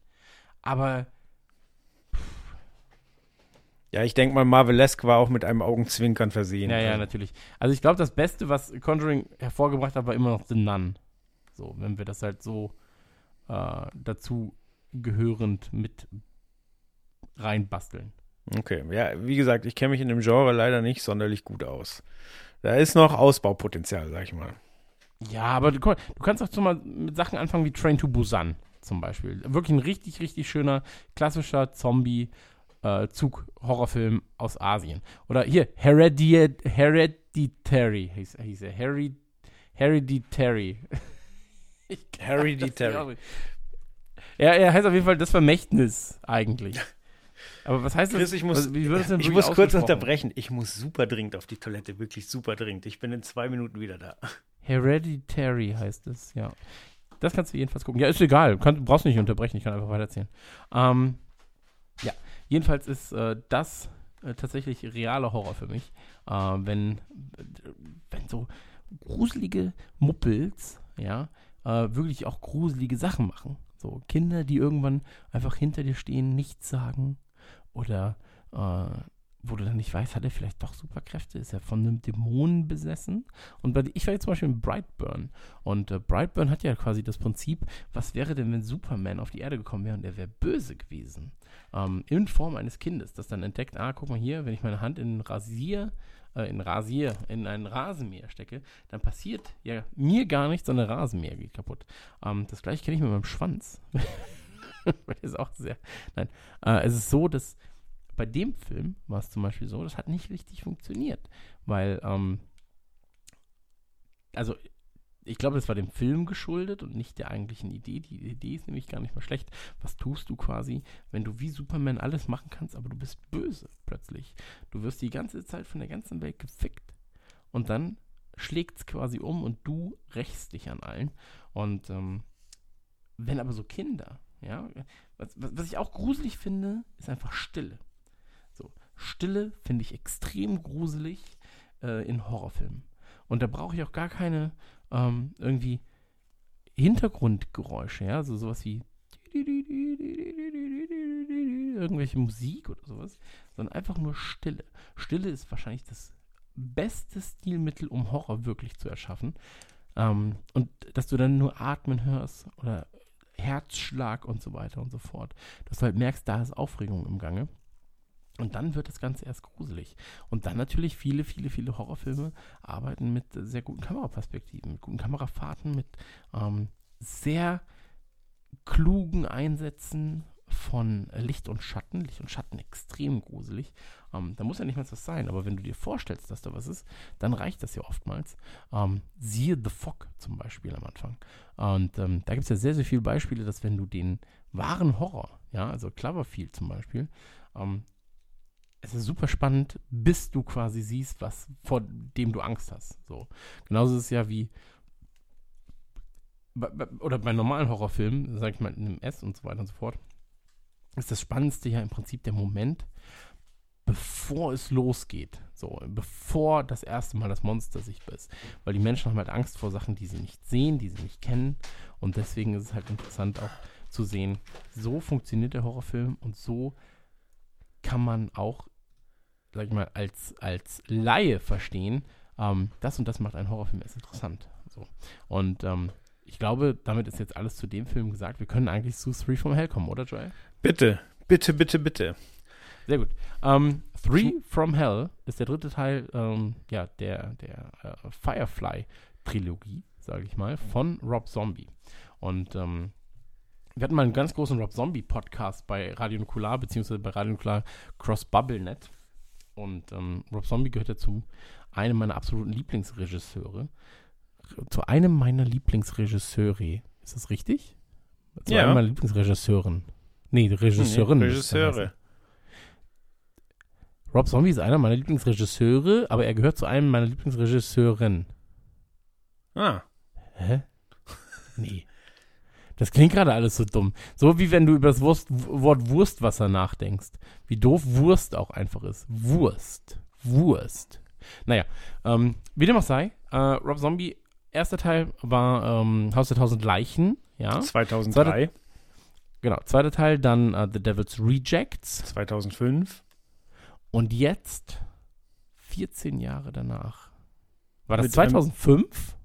Aber Ja, ich denke mal, Marvelesque war auch mit einem Augenzwinkern versehen. Ja, ja, Also, natürlich. Also ich glaube, das Beste, was Conjuring hervorgebracht hat, war immer noch The Nun. So, wenn wir das halt so äh, dazu gehörend mit reinbasteln. Okay, ja, wie gesagt, ich kenne mich in dem Genre leider nicht sonderlich gut aus. Da ist noch Ausbaupotenzial, sag ich mal. Ja, aber du, du kannst auch so mal mit Sachen anfangen wie Train to Busan zum Beispiel. Wirklich ein richtig, richtig schöner, klassischer Zombie-Zug-Horrorfilm aus Asien. Oder hier, Heredi Hereditary hieß, hieß er. Hered Hereditary. Hereditary. Ja, er heißt auf jeden Fall das Vermächtnis eigentlich. Aber was heißt das? Chris, ich muss, was, wie wird das denn ich muss kurz unterbrechen. Ich muss super dringend auf die Toilette, wirklich super dringend. Ich bin in zwei Minuten wieder da. Hereditary heißt es, ja. Das kannst du jedenfalls gucken. Ja, ist egal. Kann, brauchst nicht unterbrechen, ich kann einfach weitererzählen. Ähm, ja, jedenfalls ist äh, das äh, tatsächlich realer Horror für mich. Äh, wenn, wenn so gruselige Muppels, ja, äh, wirklich auch gruselige Sachen machen. So Kinder, die irgendwann einfach hinter dir stehen, nichts sagen. Oder äh, wo du dann nicht weißt, hat er vielleicht doch Superkräfte? Ist er von einem Dämonen besessen? Und bei, ich war jetzt zum Beispiel in Brightburn. Und äh, Brightburn hat ja quasi das Prinzip, was wäre denn, wenn Superman auf die Erde gekommen wäre und er wäre böse gewesen? Ähm, in Form eines Kindes, das dann entdeckt, ah, guck mal hier, wenn ich meine Hand in Rasier, äh, in Rasier, in einen Rasenmäher stecke, dann passiert ja mir gar nichts, sondern der Rasenmäher geht kaputt. Ähm, das gleiche kenne ich mit meinem Schwanz. Weil ist auch sehr. Nein. Äh, es ist so, dass bei dem Film war es zum Beispiel so, das hat nicht richtig funktioniert. Weil, ähm, also ich glaube, das war dem Film geschuldet und nicht der eigentlichen Idee. Die Idee ist nämlich gar nicht mal schlecht. Was tust du quasi, wenn du wie Superman alles machen kannst, aber du bist böse plötzlich? Du wirst die ganze Zeit von der ganzen Welt gefickt und dann schlägt es quasi um und du rächst dich an allen. Und ähm, wenn aber so Kinder, ja, was, was, was ich auch gruselig finde, ist einfach Stille. So, Stille finde ich extrem gruselig äh, in Horrorfilmen. Und da brauche ich auch gar keine ähm, irgendwie Hintergrundgeräusche, ja, also sowas wie irgendwelche Musik oder sowas, sondern einfach nur Stille. Stille ist wahrscheinlich das beste Stilmittel, um Horror wirklich zu erschaffen. Ähm, und dass du dann nur Atmen hörst oder Herzschlag und so weiter und so fort. Dass du halt merkst, da ist Aufregung im Gange. Und dann wird das Ganze erst gruselig. Und dann natürlich viele, viele, viele Horrorfilme arbeiten mit sehr guten Kameraperspektiven, mit guten Kamerafahrten, mit ähm, sehr klugen Einsätzen von Licht und Schatten. Licht und Schatten extrem gruselig. Ähm, da muss ja nicht mal was sein, aber wenn du dir vorstellst, dass da was ist, dann reicht das ja oftmals. Ähm, siehe The Fog zum Beispiel am Anfang. Und ähm, da gibt es ja sehr, sehr viele Beispiele, dass wenn du den wahren Horror, ja, also Cloverfield zum Beispiel, ähm, es ist super spannend, bis du quasi siehst, was vor dem du Angst hast. So. Genauso ist es ja wie oder bei normalen Horrorfilmen, sag ich mal, in einem S und so weiter und so fort, ist das Spannendste ja im Prinzip der Moment, bevor es losgeht. So, bevor das erste Mal das Monster sichtbar ist. Weil die Menschen haben halt Angst vor Sachen, die sie nicht sehen, die sie nicht kennen. Und deswegen ist es halt interessant auch zu sehen, so funktioniert der Horrorfilm und so kann man auch sag ich mal, als, als Laie verstehen, ähm, das und das macht einen Horrorfilm erst interessant. So. Und ähm, ich glaube, damit ist jetzt alles zu dem Film gesagt. Wir können eigentlich zu Three from Hell kommen, oder Joel? Bitte, bitte, bitte, bitte. Sehr gut. Ähm, Three from Hell ist der dritte Teil ähm, ja, der, der äh, Firefly-Trilogie, sage ich mal, von Rob Zombie. Und ähm, wir hatten mal einen ganz großen Rob Zombie-Podcast bei Radio Nukular, beziehungsweise bei Radio Nukular Cross BubbleNet. Und ähm, Rob Zombie gehört ja zu einem meiner absoluten Lieblingsregisseure. Zu einem meiner Lieblingsregisseure. Ist das richtig? Zu ja. einem meiner Lieblingsregisseuren. Nee, Regisseurin. Nee, Regisseure. Rob Zombie ist einer meiner Lieblingsregisseure, aber er gehört zu einem meiner Lieblingsregisseuren. Ah. Hä? Nee. Das klingt gerade alles so dumm. So wie wenn du über das Wurst, Wort Wurstwasser nachdenkst. Wie doof Wurst auch einfach ist. Wurst. Wurst. Naja, ähm, wie dem auch sei, äh, Rob Zombie, erster Teil war ähm, Haus der tausend Leichen, ja. 2003. Zweiter, genau, zweiter Teil dann uh, The Devil's Rejects. 2005. Und jetzt, 14 Jahre danach. War das Mit 2005?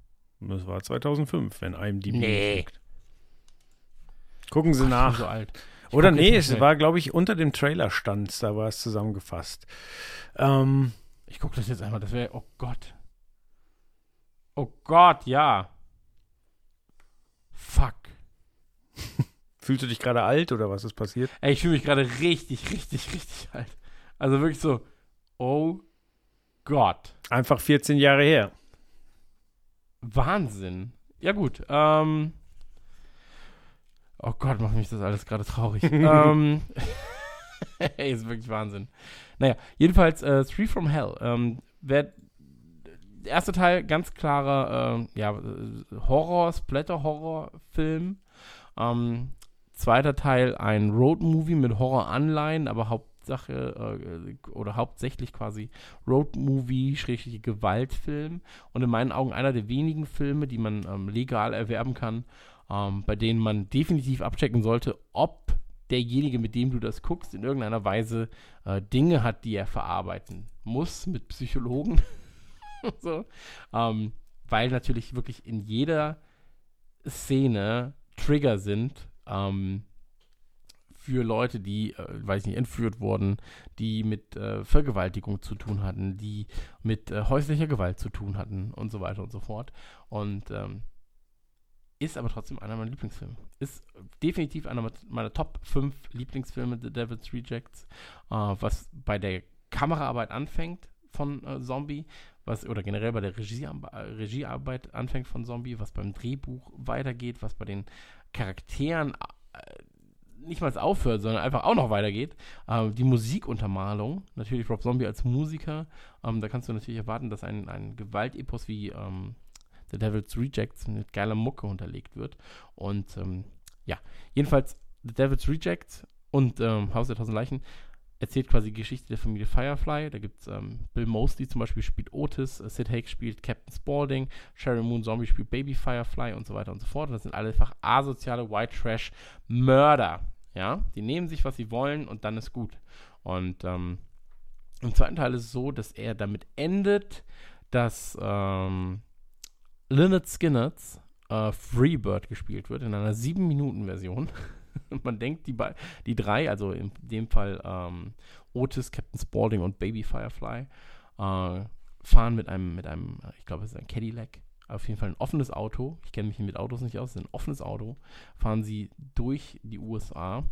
Das war 2005, wenn IMDb Nee. liegt. Gucken Sie Ach, nach. So alt. Ich Oder nee, es schnell. war, glaube ich, unter dem Trailer stand, da war es zusammengefasst. Ähm, Ich gucke das jetzt einmal, das wäre, oh Gott. Oh Gott, ja. Fuck. fühlst du dich gerade alt oder was ist passiert? Ey, ich fühle mich gerade richtig, richtig, richtig alt. Also wirklich so, oh Gott. Einfach 14 Jahre her. Wahnsinn. Ja gut, ähm. Oh Gott, macht mich das alles gerade traurig. ähm. Ey, ist wirklich Wahnsinn. Naja, jedenfalls äh, Three from Hell. Ähm, wer, der erste Teil, ganz klarer ähm, ja, äh, Horror, Splatter-Horror-Film. Ähm, zweiter Teil ein Road-Movie mit Horror-Anleihen, aber Hauptsache äh, oder hauptsächlich quasi Road-Movie, schrägstrich Gewaltfilm. Und in meinen Augen einer der wenigen Filme, die man ähm, legal erwerben kann, ähm, bei denen man definitiv abchecken sollte, ob derjenige, mit dem du das guckst, in irgendeiner Weise äh, Dinge hat, die er verarbeiten muss mit Psychologen. so. ähm, weil natürlich wirklich in jeder Szene Trigger sind ähm, für Leute, die, äh, weiß nicht, entführt wurden, die mit äh, Vergewaltigung zu tun hatten, die mit äh, häuslicher Gewalt zu tun hatten und so weiter und so fort. Und ähm, ist aber trotzdem einer meiner Lieblingsfilme. Ist definitiv einer meiner Top 5 Lieblingsfilme, The Devil's Rejects, äh, was bei der Kameraarbeit anfängt von äh, Zombie, was oder generell bei der Regiearbe Regiearbeit anfängt von Zombie, was beim Drehbuch weitergeht, was bei den Charakteren äh, nicht mal aufhört, sondern einfach auch noch weitergeht. Ähm, die Musikuntermalung, natürlich Rob Zombie als Musiker, ähm, da kannst du natürlich erwarten, dass ein, ein Gewaltepos wie ähm, The Devil's Rejects mit geiler Mucke unterlegt wird. Und ähm, ja, jedenfalls The Devil's Rejects und ähm, Haus der Tausend Leichen erzählt quasi die Geschichte der Familie Firefly. Da gibt es ähm, Bill Mosley zum Beispiel spielt Otis, äh, Sid Haig spielt Captain Spaulding, Sherry Moon Zombie spielt Baby Firefly und so weiter und so fort. Und das sind alle einfach asoziale White Trash Mörder. Ja, die nehmen sich, was sie wollen und dann ist gut. Und ähm, im zweiten Teil ist es so, dass er damit endet, dass ähm, Lynyrd Skynyrd's äh, Freebird gespielt wird in einer 7-Minuten-Version. Man denkt, die, die drei, also in dem Fall ähm, Otis, Captain Spaulding und Baby Firefly, äh, fahren mit einem, mit einem, ich glaube, es ist ein Cadillac, auf jeden Fall ein offenes Auto. Ich kenne mich mit Autos nicht aus, es ist ein offenes Auto. Fahren sie durch die USA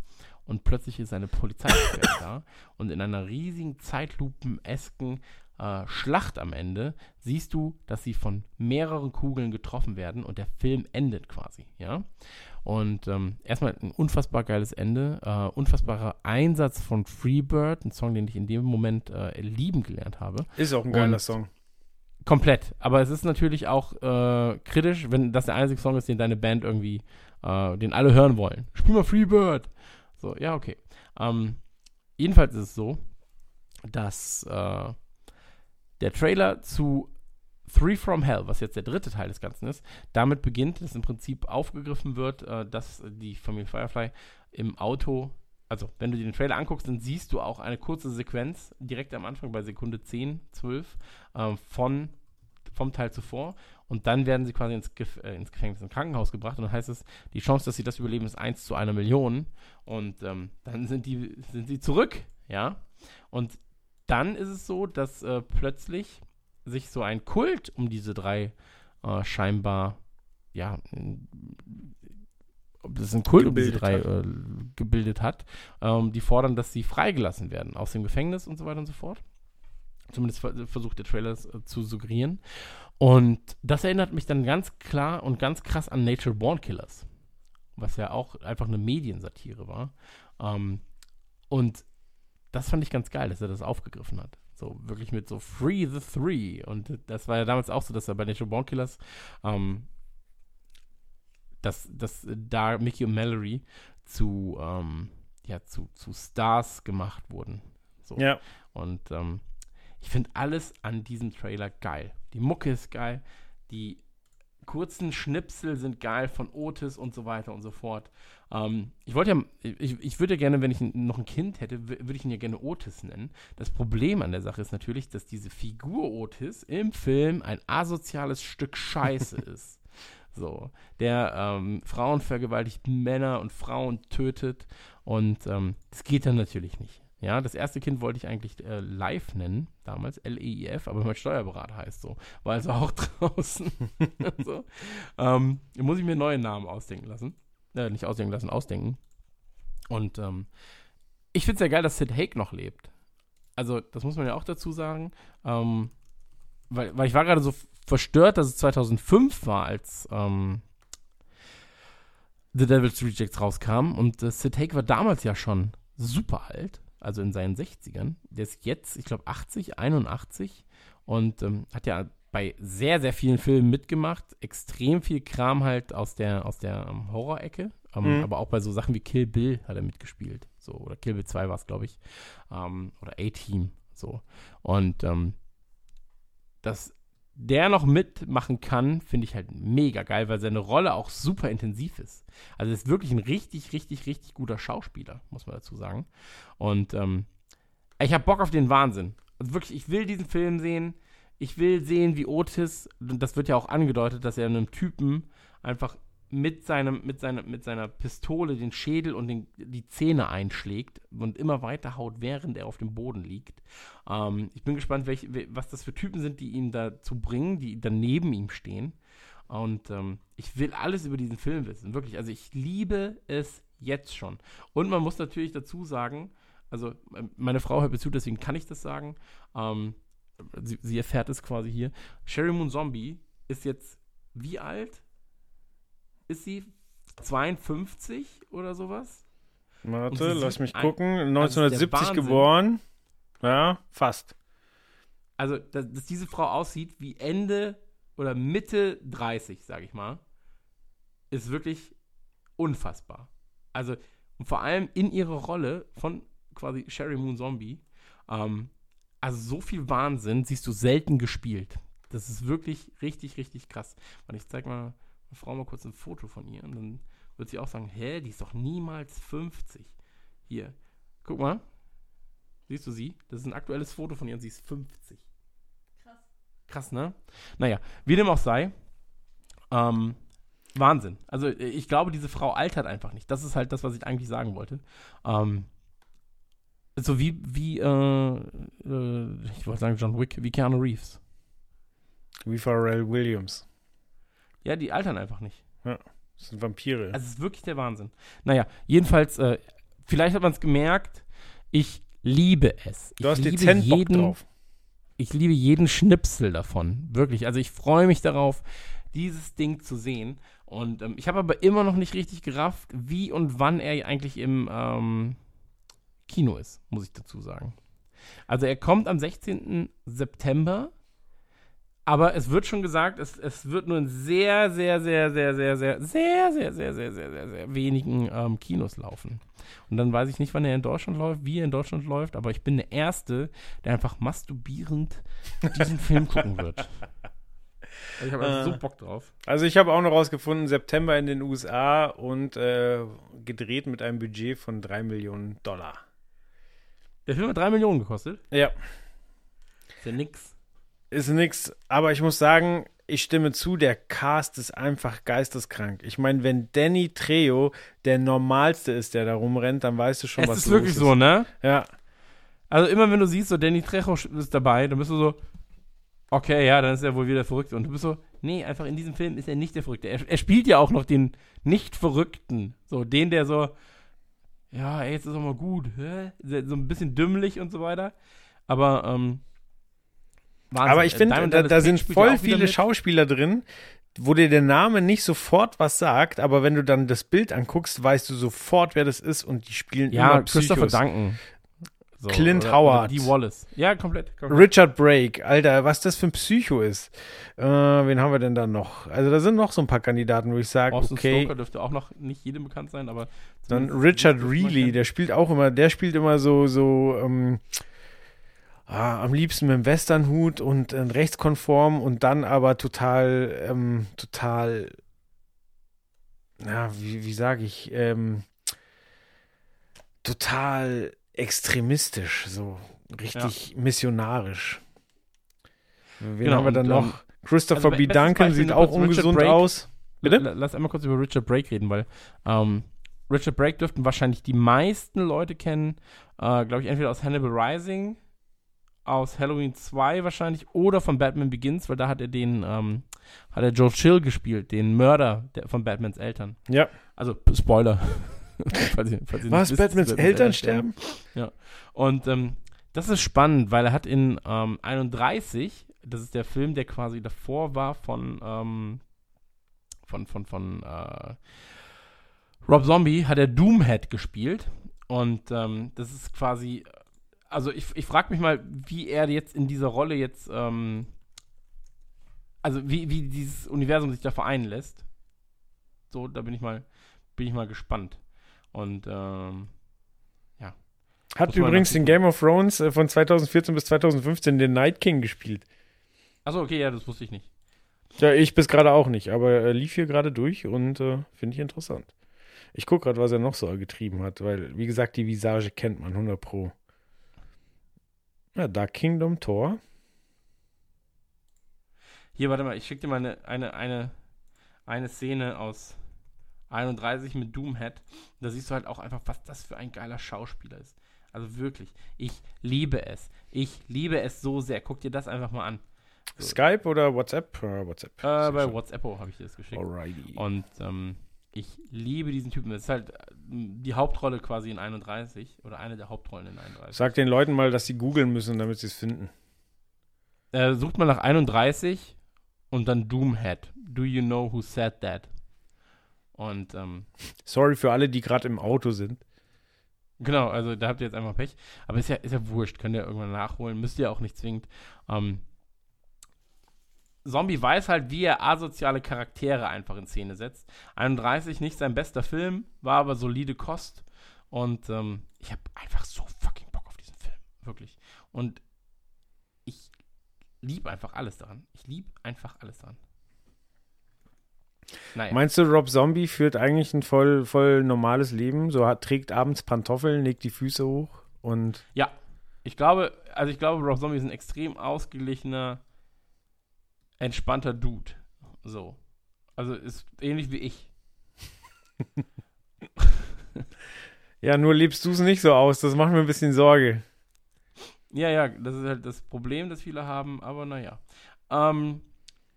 und plötzlich ist eine Polizei da und in einer riesigen Zeitlupen-esken äh, Schlacht am Ende siehst du, dass sie von mehreren Kugeln getroffen werden und der Film endet quasi, ja. Und ähm, erstmal ein unfassbar geiles Ende, äh, unfassbarer Einsatz von Freebird, ein Song, den ich in dem Moment äh, lieben gelernt habe. Ist auch ein geiler Und Song. Komplett. Aber es ist natürlich auch äh, kritisch, wenn das der einzige Song ist, den deine Band irgendwie, äh, den alle hören wollen. Spiel mal Freebird. So, ja, okay. Ähm, jedenfalls ist es so, dass äh, der Trailer zu Three from Hell, was jetzt der dritte Teil des Ganzen ist, damit beginnt, dass im Prinzip aufgegriffen wird, äh, dass die Familie Firefly im Auto, also wenn du dir den Trailer anguckst, dann siehst du auch eine kurze Sequenz direkt am Anfang bei Sekunde 10, 12 äh, von, vom Teil zuvor. Und dann werden sie quasi ins, Gef äh, ins Gefängnis, ins Krankenhaus gebracht. Und dann heißt es, die Chance, dass sie das überleben, ist 1 zu einer Million. Und ähm, dann sind die, sind sie zurück, ja, und dann ist es so, dass äh, plötzlich sich so ein Kult um diese drei äh, scheinbar, ja, ob das ein Kult um diese drei äh, gebildet hat, ähm, die fordern, dass sie freigelassen werden aus dem Gefängnis und so weiter und so fort. Zumindest versucht der Trailer es äh, zu suggerieren. Und das erinnert mich dann ganz klar und ganz krass an Nature Born Killers, was ja auch einfach eine Mediensatire war. Ähm, und das fand ich ganz geil, dass er das aufgegriffen hat. So wirklich mit so Free the Three. Und das war ja damals auch so, dass er bei Natural Born Killers, ähm, dass, dass da Mickey und Mallory zu, ähm, ja, zu, zu Stars gemacht wurden. So. Ja. Und ähm, ich finde alles an diesem Trailer geil. Die Mucke ist geil, die kurzen Schnipsel sind geil von Otis und so weiter und so fort. Ähm, ich wollte ja, ich, ich würde gerne, wenn ich noch ein Kind hätte, würde ich ihn ja gerne Otis nennen. Das Problem an der Sache ist natürlich, dass diese Figur Otis im Film ein asoziales Stück Scheiße ist. So, der ähm, Frauen vergewaltigt, Männer und Frauen tötet und ähm, das geht dann natürlich nicht. Ja, das erste Kind wollte ich eigentlich äh, live nennen, damals, L-E-I-F, aber mein Steuerberater heißt so. War also auch draußen. so. ähm, muss ich mir neue Namen ausdenken lassen. Äh, nicht ausdenken lassen, ausdenken. Und ähm, ich finde es ja geil, dass Sid Haig noch lebt. Also, das muss man ja auch dazu sagen. Ähm, weil, weil ich war gerade so verstört, dass es 2005 war, als ähm, The Devil's Rejects rauskam. Und äh, Sid Haig war damals ja schon super alt also in seinen 60ern. Der ist jetzt, ich glaube, 80, 81 und ähm, hat ja bei sehr, sehr vielen Filmen mitgemacht. Extrem viel Kram halt aus der, aus der ähm, Horror-Ecke. Ähm, mhm. Aber auch bei so Sachen wie Kill Bill hat er mitgespielt. So, oder Kill Bill 2 war es, glaube ich. Ähm, oder A-Team. So. Und ähm, das der noch mitmachen kann, finde ich halt mega geil, weil seine Rolle auch super intensiv ist. Also ist wirklich ein richtig, richtig, richtig guter Schauspieler, muss man dazu sagen. Und ähm, ich habe Bock auf den Wahnsinn. Also wirklich, ich will diesen Film sehen. Ich will sehen, wie Otis, das wird ja auch angedeutet, dass er einem Typen einfach mit, seinem, mit, seiner, mit seiner Pistole den Schädel und den, die Zähne einschlägt und immer weiter haut, während er auf dem Boden liegt. Ähm, ich bin gespannt, welch, was das für Typen sind, die ihn dazu bringen, die dann neben ihm stehen. Und ähm, ich will alles über diesen Film wissen, wirklich. Also ich liebe es jetzt schon. Und man muss natürlich dazu sagen, also äh, meine Frau hört mir zu, deswegen kann ich das sagen. Ähm, sie, sie erfährt es quasi hier. Sherry Moon Zombie ist jetzt wie alt? Ist sie 52 oder sowas? Warte, lass mich gucken. also das ist der 1970 Wahnsinn. geboren. Ja, fast. Also, dass, dass diese Frau aussieht wie Ende oder Mitte 30, sage ich mal, ist wirklich unfassbar. Also, und vor allem in ihrer Rolle von quasi Sherry Moon Zombie, ähm, also so viel Wahnsinn siehst du selten gespielt. Das ist wirklich richtig, richtig krass. Und ich zeig mal Frau mal kurz ein Foto von ihr und dann wird sie auch sagen, hä, die ist doch niemals 50. Hier, guck mal. Siehst du sie? Das ist ein aktuelles Foto von ihr und sie ist 50. Krass. Krass, ne? Naja, wie dem auch sei. Ähm, Wahnsinn. Also äh, ich glaube, diese Frau altert einfach nicht. Das ist halt das, was ich eigentlich sagen wollte. Ähm, so wie, wie, äh, äh, ich wollte sagen John Wick, wie Keanu Reeves. Wie Pharrell Williams. Ja, die altern einfach nicht. Das sind Vampire. Also es ist wirklich der Wahnsinn. Naja, jedenfalls, äh, vielleicht hat man es gemerkt, ich liebe es. Ich du hast liebe dezent Bock jeden, drauf. ich liebe jeden Schnipsel davon. Wirklich. Also ich freue mich darauf, dieses Ding zu sehen. Und ähm, ich habe aber immer noch nicht richtig gerafft, wie und wann er eigentlich im ähm, Kino ist, muss ich dazu sagen. Also er kommt am 16. September, aber es wird schon gesagt, es, es wird nur in sehr, sehr, sehr, sehr, sehr, sehr, sehr, sehr, sehr, sehr, sehr, sehr, sehr wenigen ähm, Kinos laufen. Und dann weiß ich nicht, wann er in Deutschland läuft, wie er in Deutschland läuft, aber ich bin der Erste, der einfach masturbierend diesen Film gucken wird. Also ich habe einfach Äh. so Bock drauf. Also ich habe auch noch rausgefunden, September in den USA und äh, gedreht mit einem Budget von 3 Millionen Dollar. Der Film hat 3 Millionen gekostet. Ja, Ist ja nix. Ist nix. Aber ich muss sagen, ich stimme zu, der Cast ist einfach geisteskrank. Ich meine, wenn Danny Trejo der Normalste ist, der da rumrennt, dann weißt du schon, Es was ist los wirklich ist. so, ne? Ja, Also immer wenn du siehst, so Danny Trejo ist dabei, dann bist du so, okay, ja, dann ist er wohl wieder verrückt. Und du bist so, nee, einfach in diesem Film ist er nicht der Verrückte. Er, er spielt ja auch noch den Nicht-Verrückten. So, den, der so, ja, ey, jetzt ist auch mal gut. Hä? So ein bisschen dümmlich und so weiter. Aber, ähm, Wahnsinn. aber ich finde, da, da sind voll viele. Schauspieler drin, wo dir der Name nicht sofort was sagt, aber wenn du dann das Bild anguckst, weißt du sofort, wer das ist und die spielen Ja, immer Christopher Psychos. Duncan. So, Clint oder, Howard. Oder Wallace. Ja, komplett. komplett. Richard Brake, Alter, was das für ein Psycho ist. Äh, wen haben wir denn da noch? Also da sind noch so ein paar Kandidaten, wo ich sage, Austin okay. Stoker dürfte auch noch nicht jedem bekannt sein, aber. Dann Richard Reilly, der spielt auch immer, der spielt immer so, so, ähm, ah, am liebsten mit dem Westernhut und äh, rechtskonform und dann aber total, ähm, total, na, wie, wie sage ich, ähm, total extremistisch, so richtig missionarisch. Wen Genau, haben wir dann und, noch? Christopher also, B. Duncan sieht auch ungesund Brake. aus. Bitte? La- Lass einmal kurz über Richard Brake reden, weil ähm, Richard Brake dürften wahrscheinlich die meisten Leute kennen, äh, glaube ich, entweder aus Hannibal Rising, aus Halloween 2 wahrscheinlich oder von Batman Begins, weil da hat er den, ähm, hat er Joe Chill gespielt, den Mörder der, von Batmans Eltern. Ja. Also, Spoiler. falls ihr, falls ihr Was? wisst, Batmans Eltern sterben? Und ähm, das ist spannend, weil er hat in ähm, 31, das ist der Film, der quasi davor war von, ähm, von, von, von äh, Rob Zombie, hat er Doomhead gespielt. Und ähm, das ist quasi, also ich, ich frage mich mal, wie er jetzt in dieser Rolle jetzt, ähm, also wie, wie dieses Universum sich da vereinen lässt. So, da bin ich mal, bin ich mal gespannt. Und ähm, Hat Muss man übrigens in Game of Thrones äh, von 2014 bis 2015 den Night King gespielt. Achso, okay, ja, das wusste ich nicht. Ja, ich bis gerade auch nicht, aber er lief hier gerade durch und äh, finde ich interessant. Ich gucke gerade, was er noch so getrieben hat, weil, wie gesagt, die Visage kennt man 100 Pro. Ja, Dark Kingdom Tor. Hier, warte mal, ich schicke dir mal eine, eine, eine, eine Szene aus 31 mit Doomhead. Da siehst du halt auch einfach, was das für ein geiler Schauspieler ist. Also wirklich, ich liebe es. Ich liebe es so sehr. Guck dir das einfach mal an. Skype oder WhatsApp? Äh, WhatsApp. Äh, bei WhatsApp habe ich dir das geschickt. Alrighty. Und ähm, ich liebe diesen Typen. Das ist halt äh, die Hauptrolle quasi in 31 oder eine der Hauptrollen in 31. Sag den Leuten mal, dass sie googeln müssen, damit sie es finden. Äh, sucht mal nach 31 und dann Doomhead. Do you know who said that? Und ähm, Sorry für alle, die gerade im Auto sind. genau, also da habt ihr jetzt einfach Pech. Aber ist ja, ist ja wurscht, könnt ihr irgendwann nachholen. Müsst ihr auch nicht zwingend. Ähm, Zombie weiß halt, wie er asoziale Charaktere einfach in Szene setzt. 31 nicht sein bester Film, war aber solide Kost. Und ähm, ich habe einfach so fucking Bock auf diesen Film. Wirklich. Und ich liebe einfach alles daran. Ich liebe einfach alles daran. Naja. Meinst du, Rob Zombie führt eigentlich ein voll, voll normales Leben? So hat, trägt abends Pantoffeln, legt die Füße hoch und. Ja, ich glaube, also ich glaube, Rob Zombie ist ein extrem ausgeglichener, entspannter Dude. So. Also ist ähnlich wie ich. Ja, nur lebst du es nicht so aus. Das macht mir ein bisschen Sorge. Ja, ja, das ist halt das Problem, das viele haben, aber naja. Ähm,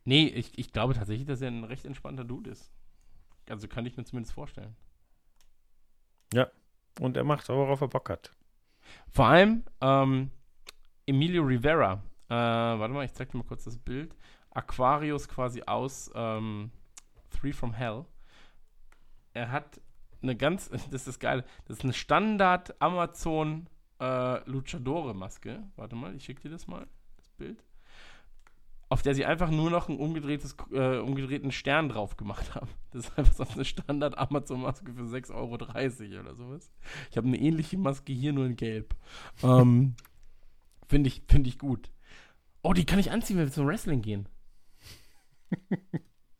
nee, ich, ich glaube tatsächlich, dass er ein recht entspannter Dude ist. Also kann ich mir zumindest vorstellen. Und er macht, worauf er Bock hat. Vor allem ähm, Emilio Rivera. Äh, warte mal, ich zeig dir mal kurz das Bild. Aquarius quasi aus ähm, Three from Hell. Er hat eine ganz, das ist geil, das ist eine Standard Amazon äh, Luchadore Maske. Warte mal, ich schicke dir das mal, das Bild. Auf der sie einfach nur noch einen umgedrehtes, äh, umgedrehten Stern drauf gemacht haben. Das ist einfach so eine Standard Amazon Maske für 6,30 Euro oder sowas. Ich habe eine ähnliche Maske hier, nur in Gelb. Ähm, Finde ich, find ich gut. Oh, die kann ich anziehen, wenn wir zum Wrestling gehen.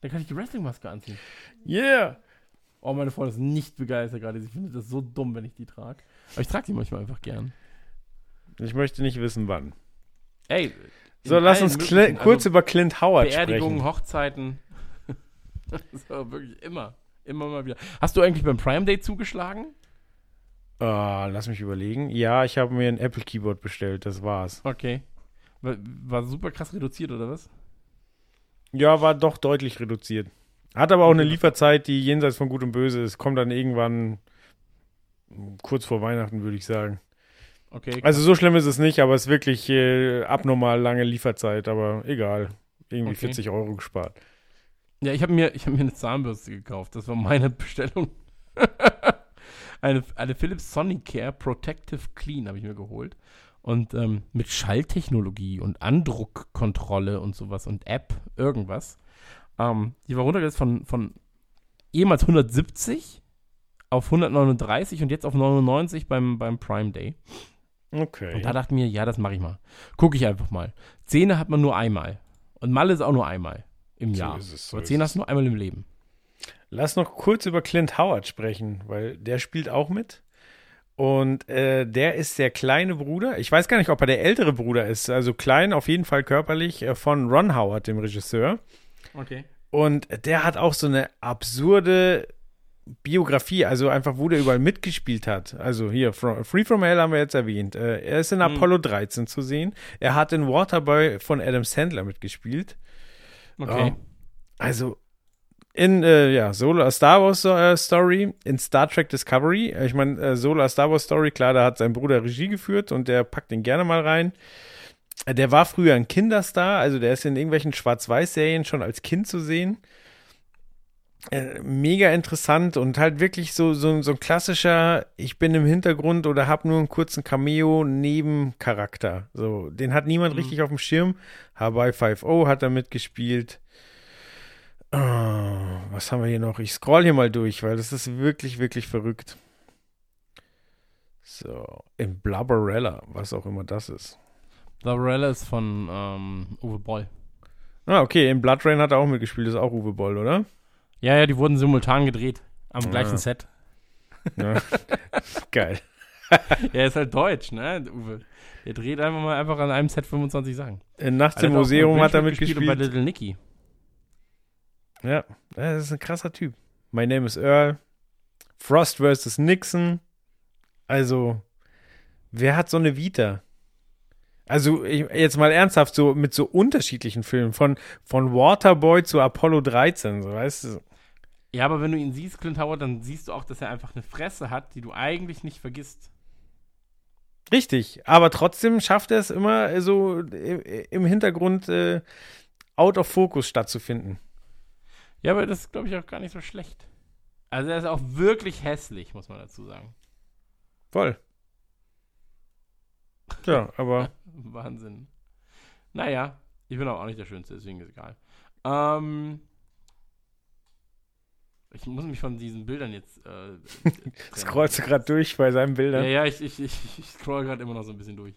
Dann kann ich die Wrestling-Maske anziehen. Yeah! Oh, meine Freundin ist nicht begeistert gerade. Sie findet das so dumm, wenn ich die trage. Aber ich trage die manchmal einfach gern. Ich möchte nicht wissen, wann. Ey. So, lass uns Cli- kurz also über Clint Howard Beerdigungen, sprechen. Hochzeiten. so, wirklich immer. Immer mal wieder. Hast du eigentlich beim Prime Day zugeschlagen? Ah, lass mich überlegen. Ja, ich habe mir ein Apple Keyboard bestellt, das war's. Okay. War, war super krass reduziert, oder was? Ja, war doch deutlich reduziert. Hat aber auch eine Lieferzeit, die jenseits von Gut und Böse ist. Kommt dann irgendwann kurz vor Weihnachten, würde ich sagen. Okay. Also so schlimm ist es nicht, aber es ist wirklich äh, abnormal lange Lieferzeit, aber egal. Irgendwie Okay. 40 Euro gespart. Ja, ich habe mir, ich hab mir eine Zahnbürste gekauft. Das war meine Bestellung. eine, eine Philips Sonicare Protective Clean habe ich mir geholt. Und ähm, mit Schalltechnologie und Andruckkontrolle und sowas und App, irgendwas. Ähm, die war runtergesetzt von, von ehemals 170 auf 139 und jetzt auf 99 beim, beim Prime Day. Okay. Und da dachte ich mir, ja, das mache ich mal. Gucke ich einfach mal. Zähne hat man nur einmal. Und Malle ist auch nur einmal im So Jahr. ist es, so Aber Zähne hast du nur einmal im Leben. Lass noch kurz über Clint Howard sprechen, weil der spielt auch mit. Und äh, der ist der kleine Bruder. Ich weiß gar nicht, ob er der ältere Bruder ist. Also klein, auf jeden Fall körperlich, äh, von Ron Howard, dem Regisseur. Okay. Und der hat auch so eine absurde Biografie, also einfach, wo der überall mitgespielt hat. Also hier, Fro- Free From Hell haben wir jetzt erwähnt. Äh, er ist in Apollo 13 zu sehen. Er hat in Waterboy von Adam Sandler mitgespielt. Okay. Ja. Also in äh, ja, Solo A Star Wars äh, Story, in Star Trek Discovery. Äh, Ich meine, äh, Solo A Star Wars Story, klar, da hat sein Bruder Regie geführt und der packt ihn gerne mal rein. Äh, Der war früher ein Kinderstar, also der ist in irgendwelchen Schwarz-Weiß-Serien schon als Kind zu sehen. Äh, mega interessant und halt wirklich so, so, so ein klassischer, ich bin im Hintergrund oder habe nur einen kurzen Cameo-Nebencharakter. So, den hat niemand Mhm. richtig auf dem Schirm. Hawaii 5.0 hat er mitgespielt. Ah, was haben wir hier noch? Ich scroll hier mal durch, weil das ist wirklich, wirklich verrückt. So, in Blubberella, was auch immer das ist. Laurella ist von ähm, Uwe Boll. Ah, okay, in Blood Rain hat er auch mitgespielt, das ist auch Uwe Boll, oder? Ja, ja, die wurden simultan gedreht. Am Ah. gleichen Set. Ja. Geil. Er ist halt deutsch, ne, Uwe. Der dreht einfach mal einfach an einem Set 25 Sachen. In Nachts im Museum hat er mitgespielt und bei Little Nicky. Ja, das ist ein krasser Typ. My Name is Earl. Frost vs. Nixon. Also, wer hat so eine Vita? Also ich, jetzt mal ernsthaft, so mit so unterschiedlichen Filmen, von, von Waterboy zu Apollo 13, so weißt du. Ja, aber wenn du ihn siehst, Clint Howard, dann siehst du auch, dass er einfach eine Fresse hat, die du eigentlich nicht vergisst. Richtig, aber trotzdem schafft er es immer so im, Hintergrund äh, out of focus stattzufinden. Ja, aber das ist, glaube ich, auch gar nicht so schlecht. Also er ist auch wirklich hässlich, muss man dazu sagen. Voll. Ja, aber. Wahnsinn. Naja, ich bin aber auch nicht der Schönste, deswegen ist egal. Ähm, ich muss mich von diesen Bildern jetzt. Äh, Scrollst du gerade durch bei seinen Bildern? Ja, ja, ich, ich, ich, ich scroll gerade immer noch so ein bisschen durch.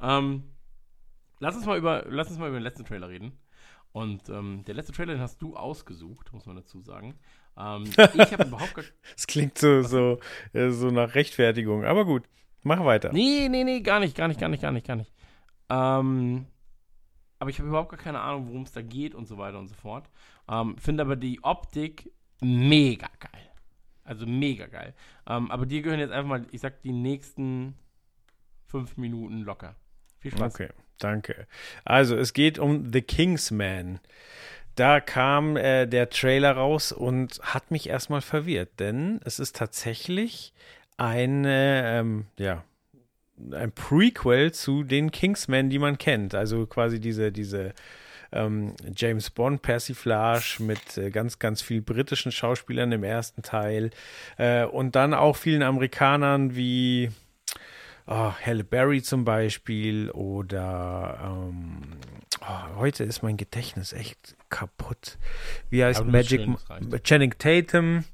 Ähm, lass, uns mal über, lass uns mal über den letzten Trailer reden. Und ähm, der letzte Trailer, den hast du ausgesucht, muss man dazu sagen. Ähm, ich habe überhaupt gar. Das klingt so, so, äh, so nach Rechtfertigung, aber gut. Mach weiter. Nee, nee, nee, gar nicht, gar nicht, gar nicht, gar nicht, gar nicht. Ähm, aber ich habe überhaupt gar keine Ahnung, worum es da geht und so weiter und so fort. Ähm, Finde aber die Optik mega geil. Also mega geil. Ähm, aber dir gehören jetzt einfach mal, ich sag, die nächsten fünf Minuten locker. Viel Spaß. Okay, danke. Also, es geht um The Kingsman. Da kam äh, der Trailer raus und hat mich erstmal verwirrt, denn es ist tatsächlich eine, ähm, ja, ein Prequel zu den Kingsmen, die man kennt. Also quasi diese, diese ähm, James Bond Persiflage mit äh, ganz, ganz viel britischen Schauspielern im ersten Teil äh, und dann auch vielen Amerikanern wie oh, Halle Berry zum Beispiel oder ähm, oh, heute ist mein Gedächtnis echt kaputt. Wie heißt Magic Channing Tatum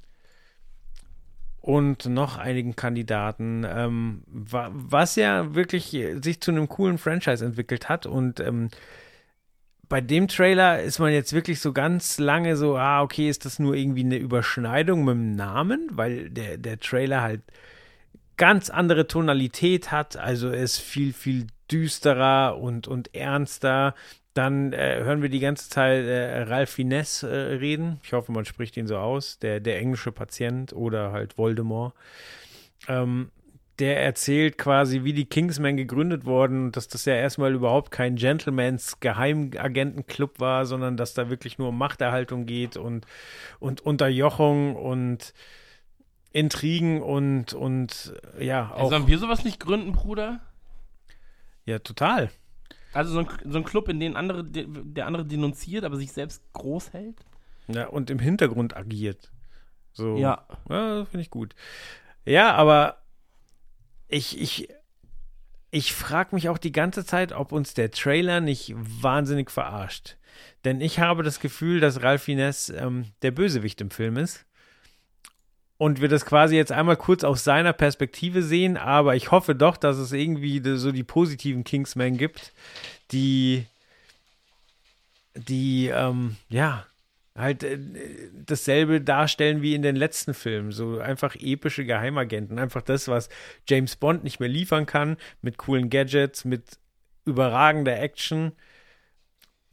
und noch einigen Kandidaten, ähm, was ja wirklich sich zu einem coolen Franchise entwickelt hat. Und ähm, bei dem Trailer ist man jetzt wirklich so ganz lange so, ah, okay, ist das nur irgendwie eine Überschneidung mit dem Namen, weil der, der Trailer halt ganz andere Tonalität hat, also ist viel, viel düsterer und, und ernster. Dann äh, hören wir die ganze Zeit äh, Ralph Fiennes äh, reden. Ich hoffe, man spricht ihn so aus. Der, der englische Patient oder halt Voldemort. Ähm, der erzählt quasi, wie die Kingsmen gegründet wurden dass das ja erstmal überhaupt kein Gentlemans Geheimagentenclub war, sondern dass da wirklich nur um Machterhaltung geht und, und Unterjochung und Intrigen und, und ja auch. Sollen wir sowas nicht gründen, Bruder? Ja, total. Also so ein, so ein Club, in dem andere, der andere denunziert, aber sich selbst groß hält? Ja, und im Hintergrund agiert. So. Ja. Ja, finde ich gut. Ja, aber ich, ich, ich frage mich auch die ganze Zeit, ob uns der Trailer nicht wahnsinnig verarscht. Denn ich habe das Gefühl, dass Ralph Ines ähm, der Bösewicht im Film ist und wir das quasi jetzt einmal kurz aus seiner Perspektive sehen, aber ich hoffe doch, dass es irgendwie so die positiven Kingsmen gibt, die, die, ähm, ja, halt äh, dasselbe darstellen wie in den letzten Filmen. So einfach epische Geheimagenten. Einfach das, was James Bond nicht mehr liefern kann, mit coolen Gadgets, mit überragender Action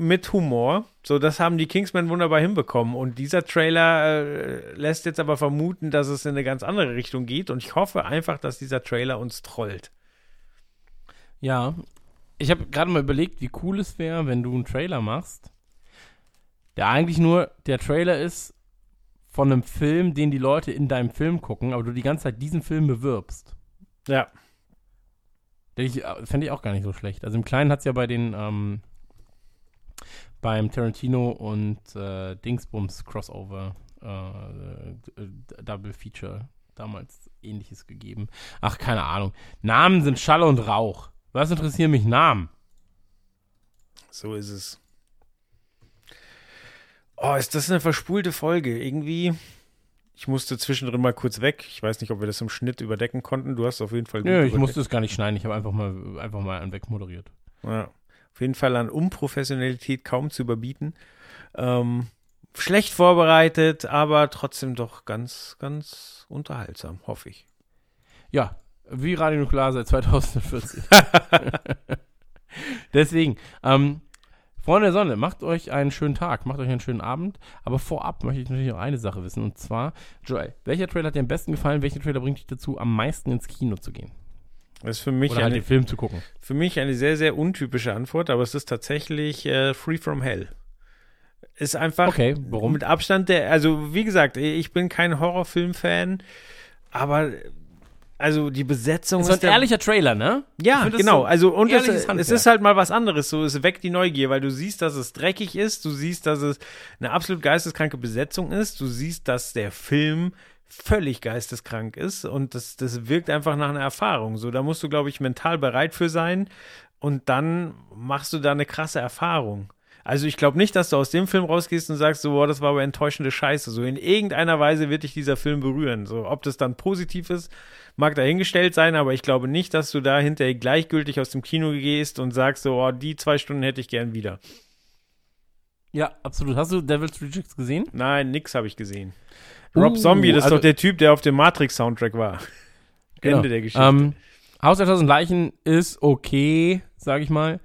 mit Humor. So, das haben die Kingsmen wunderbar hinbekommen. Und dieser Trailer äh, lässt jetzt aber vermuten, dass es in eine ganz andere Richtung geht. Und ich hoffe einfach, dass dieser Trailer uns trollt. Ja, ich habe gerade mal überlegt, wie cool es wäre, wenn du einen Trailer machst, der eigentlich nur der Trailer ist von einem Film, den die Leute in deinem Film gucken, aber du die ganze Zeit diesen Film bewirbst. Ja. Fände ich auch gar nicht so schlecht. Also im Kleinen hat es ja bei den ähm, beim Tarantino und äh, Dingsbums Crossover äh, Double Feature damals ähnliches gegeben. Ach, keine Ahnung. Namen sind Schall und Rauch. Was interessieren mich Namen? So ist es. Oh, ist das eine verspulte Folge? Irgendwie. Ich musste zwischendrin mal kurz weg. Ich weiß nicht, ob wir das im Schnitt überdecken konnten. Du hast auf jeden Fall. Nö, ich musste es gar nicht schneiden. Ich habe einfach mal, einfach mal wegmoderiert. Ja auf jeden Fall an Unprofessionalität kaum zu überbieten. Ähm, schlecht vorbereitet, aber trotzdem doch ganz, ganz unterhaltsam, hoffe ich. Ja, wie Radio Nuklear seit 2014. Deswegen, ähm, Freunde der Sonne, macht euch einen schönen Tag, macht euch einen schönen Abend. Aber vorab möchte ich natürlich noch eine Sache wissen. Und zwar, Joel, welcher Trailer hat dir am besten gefallen? Welcher Trailer bringt dich dazu, am meisten ins Kino zu gehen? Das ist für mich, Oder halt eine, den Film zu gucken. für mich eine sehr, sehr untypische Antwort, aber es ist tatsächlich äh, Free From Hell. Ist einfach Okay, warum? mit Abstand der, also wie gesagt, ich bin kein Horrorfilm-Fan, aber also die Besetzung Das ist so ein der- ehrlicher Trailer, ne? Ja, genau. so also und es, es ist halt mal was anderes. So, es weckt die Neugier, weil du siehst, dass es dreckig ist, du siehst, dass es eine absolut geisteskranke Besetzung ist, du siehst, dass der Film völlig geisteskrank ist und das, das wirkt einfach nach einer Erfahrung. So, da musst du, glaube ich, mental bereit für sein und dann machst du da eine krasse Erfahrung. Also ich glaube nicht, dass du aus dem Film rausgehst und sagst, so, boah, das war aber enttäuschende Scheiße. So in irgendeiner Weise wird dich dieser Film berühren. So, ob das dann positiv ist, mag dahingestellt sein, aber ich glaube nicht, dass du da hinterher gleichgültig aus dem Kino gehst und sagst, so, oh, die zwei Stunden hätte ich gern wieder. Ja, absolut. Hast du Devil's Rejects gesehen? Nein, nix habe ich gesehen. Uh, Rob Zombie, das ist also- doch der Typ, der auf dem Matrix-Soundtrack war. Ende der Geschichte. Ähm, Haus der tausend Leichen ist okay, sag ich mal.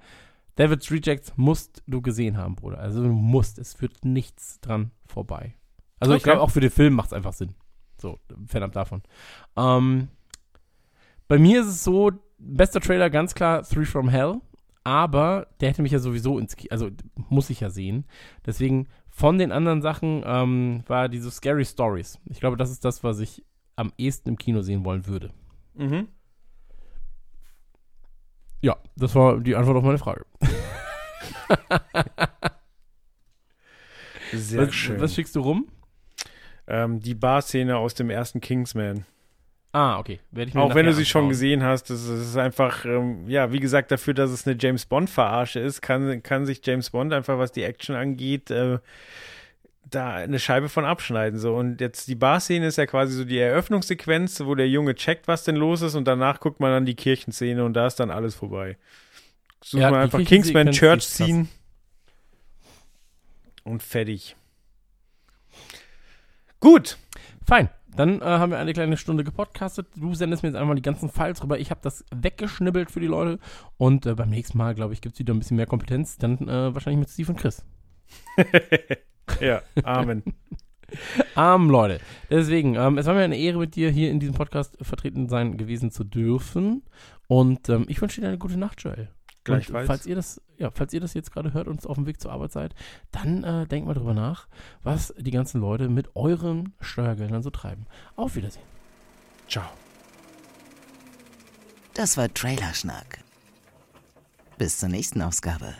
Devil's Rejects musst du gesehen haben, Bruder. Also du musst. Es führt nichts dran vorbei. Also ich Okay. glaube, auch für den Film macht es einfach Sinn. So, fernab davon. Ähm, bei mir ist es so, bester Trailer ganz klar Three from Hell. Aber der hätte mich ja sowieso ins Kino, also muss ich ja sehen. Deswegen von den anderen Sachen ähm, war diese Scary Stories. Ich glaube, das ist das, was ich am ehesten im Kino sehen wollen würde. mhm. Ja, das war die Antwort auf meine Frage. Sehr was, schön. was schickst du rum? ähm, die Bar-Szene aus dem ersten Kingsman. Ah, okay. Werde ich mir Auch wenn du sie schon anschauen. gesehen hast, das ist einfach, ähm, ja, wie gesagt, dafür, dass es eine James Bond-Verarsche ist, kann, kann sich James Bond einfach, was die Action angeht, äh, da eine Scheibe von abschneiden. So. Und jetzt die Bar-Szene ist ja quasi so die Eröffnungssequenz, wo der Junge checkt, was denn los ist, und danach guckt man dann die Kirchenszene und da ist dann alles vorbei. Sucht Ja, man einfach Kingsman Church ziehen und fertig. Gut. Fein. Dann äh, haben wir eine kleine Stunde gepodcastet. Du sendest mir jetzt einmal die ganzen Files rüber. Ich habe das weggeschnibbelt für die Leute. Und äh, beim nächsten Mal, glaube ich, gibt es wieder ein bisschen mehr Kompetenz. Dann äh, wahrscheinlich mit Steve und Chris. Ja, Amen. Arm, Leute. Deswegen, ähm, es war mir eine Ehre, mit dir hier in diesem Podcast vertreten sein gewesen zu dürfen. Und ähm, ich wünsche dir eine gute Nacht, Joel. Und Gleichfalls. falls ihr das, ja, falls ihr das jetzt gerade hört und auf dem Weg zur Arbeit seid, dann äh, denkt mal drüber nach, was die ganzen Leute mit euren Steuergeldern so treiben. Auf Wiedersehen. Ciao. Das war Trailerschnack. Bis zur nächsten Ausgabe.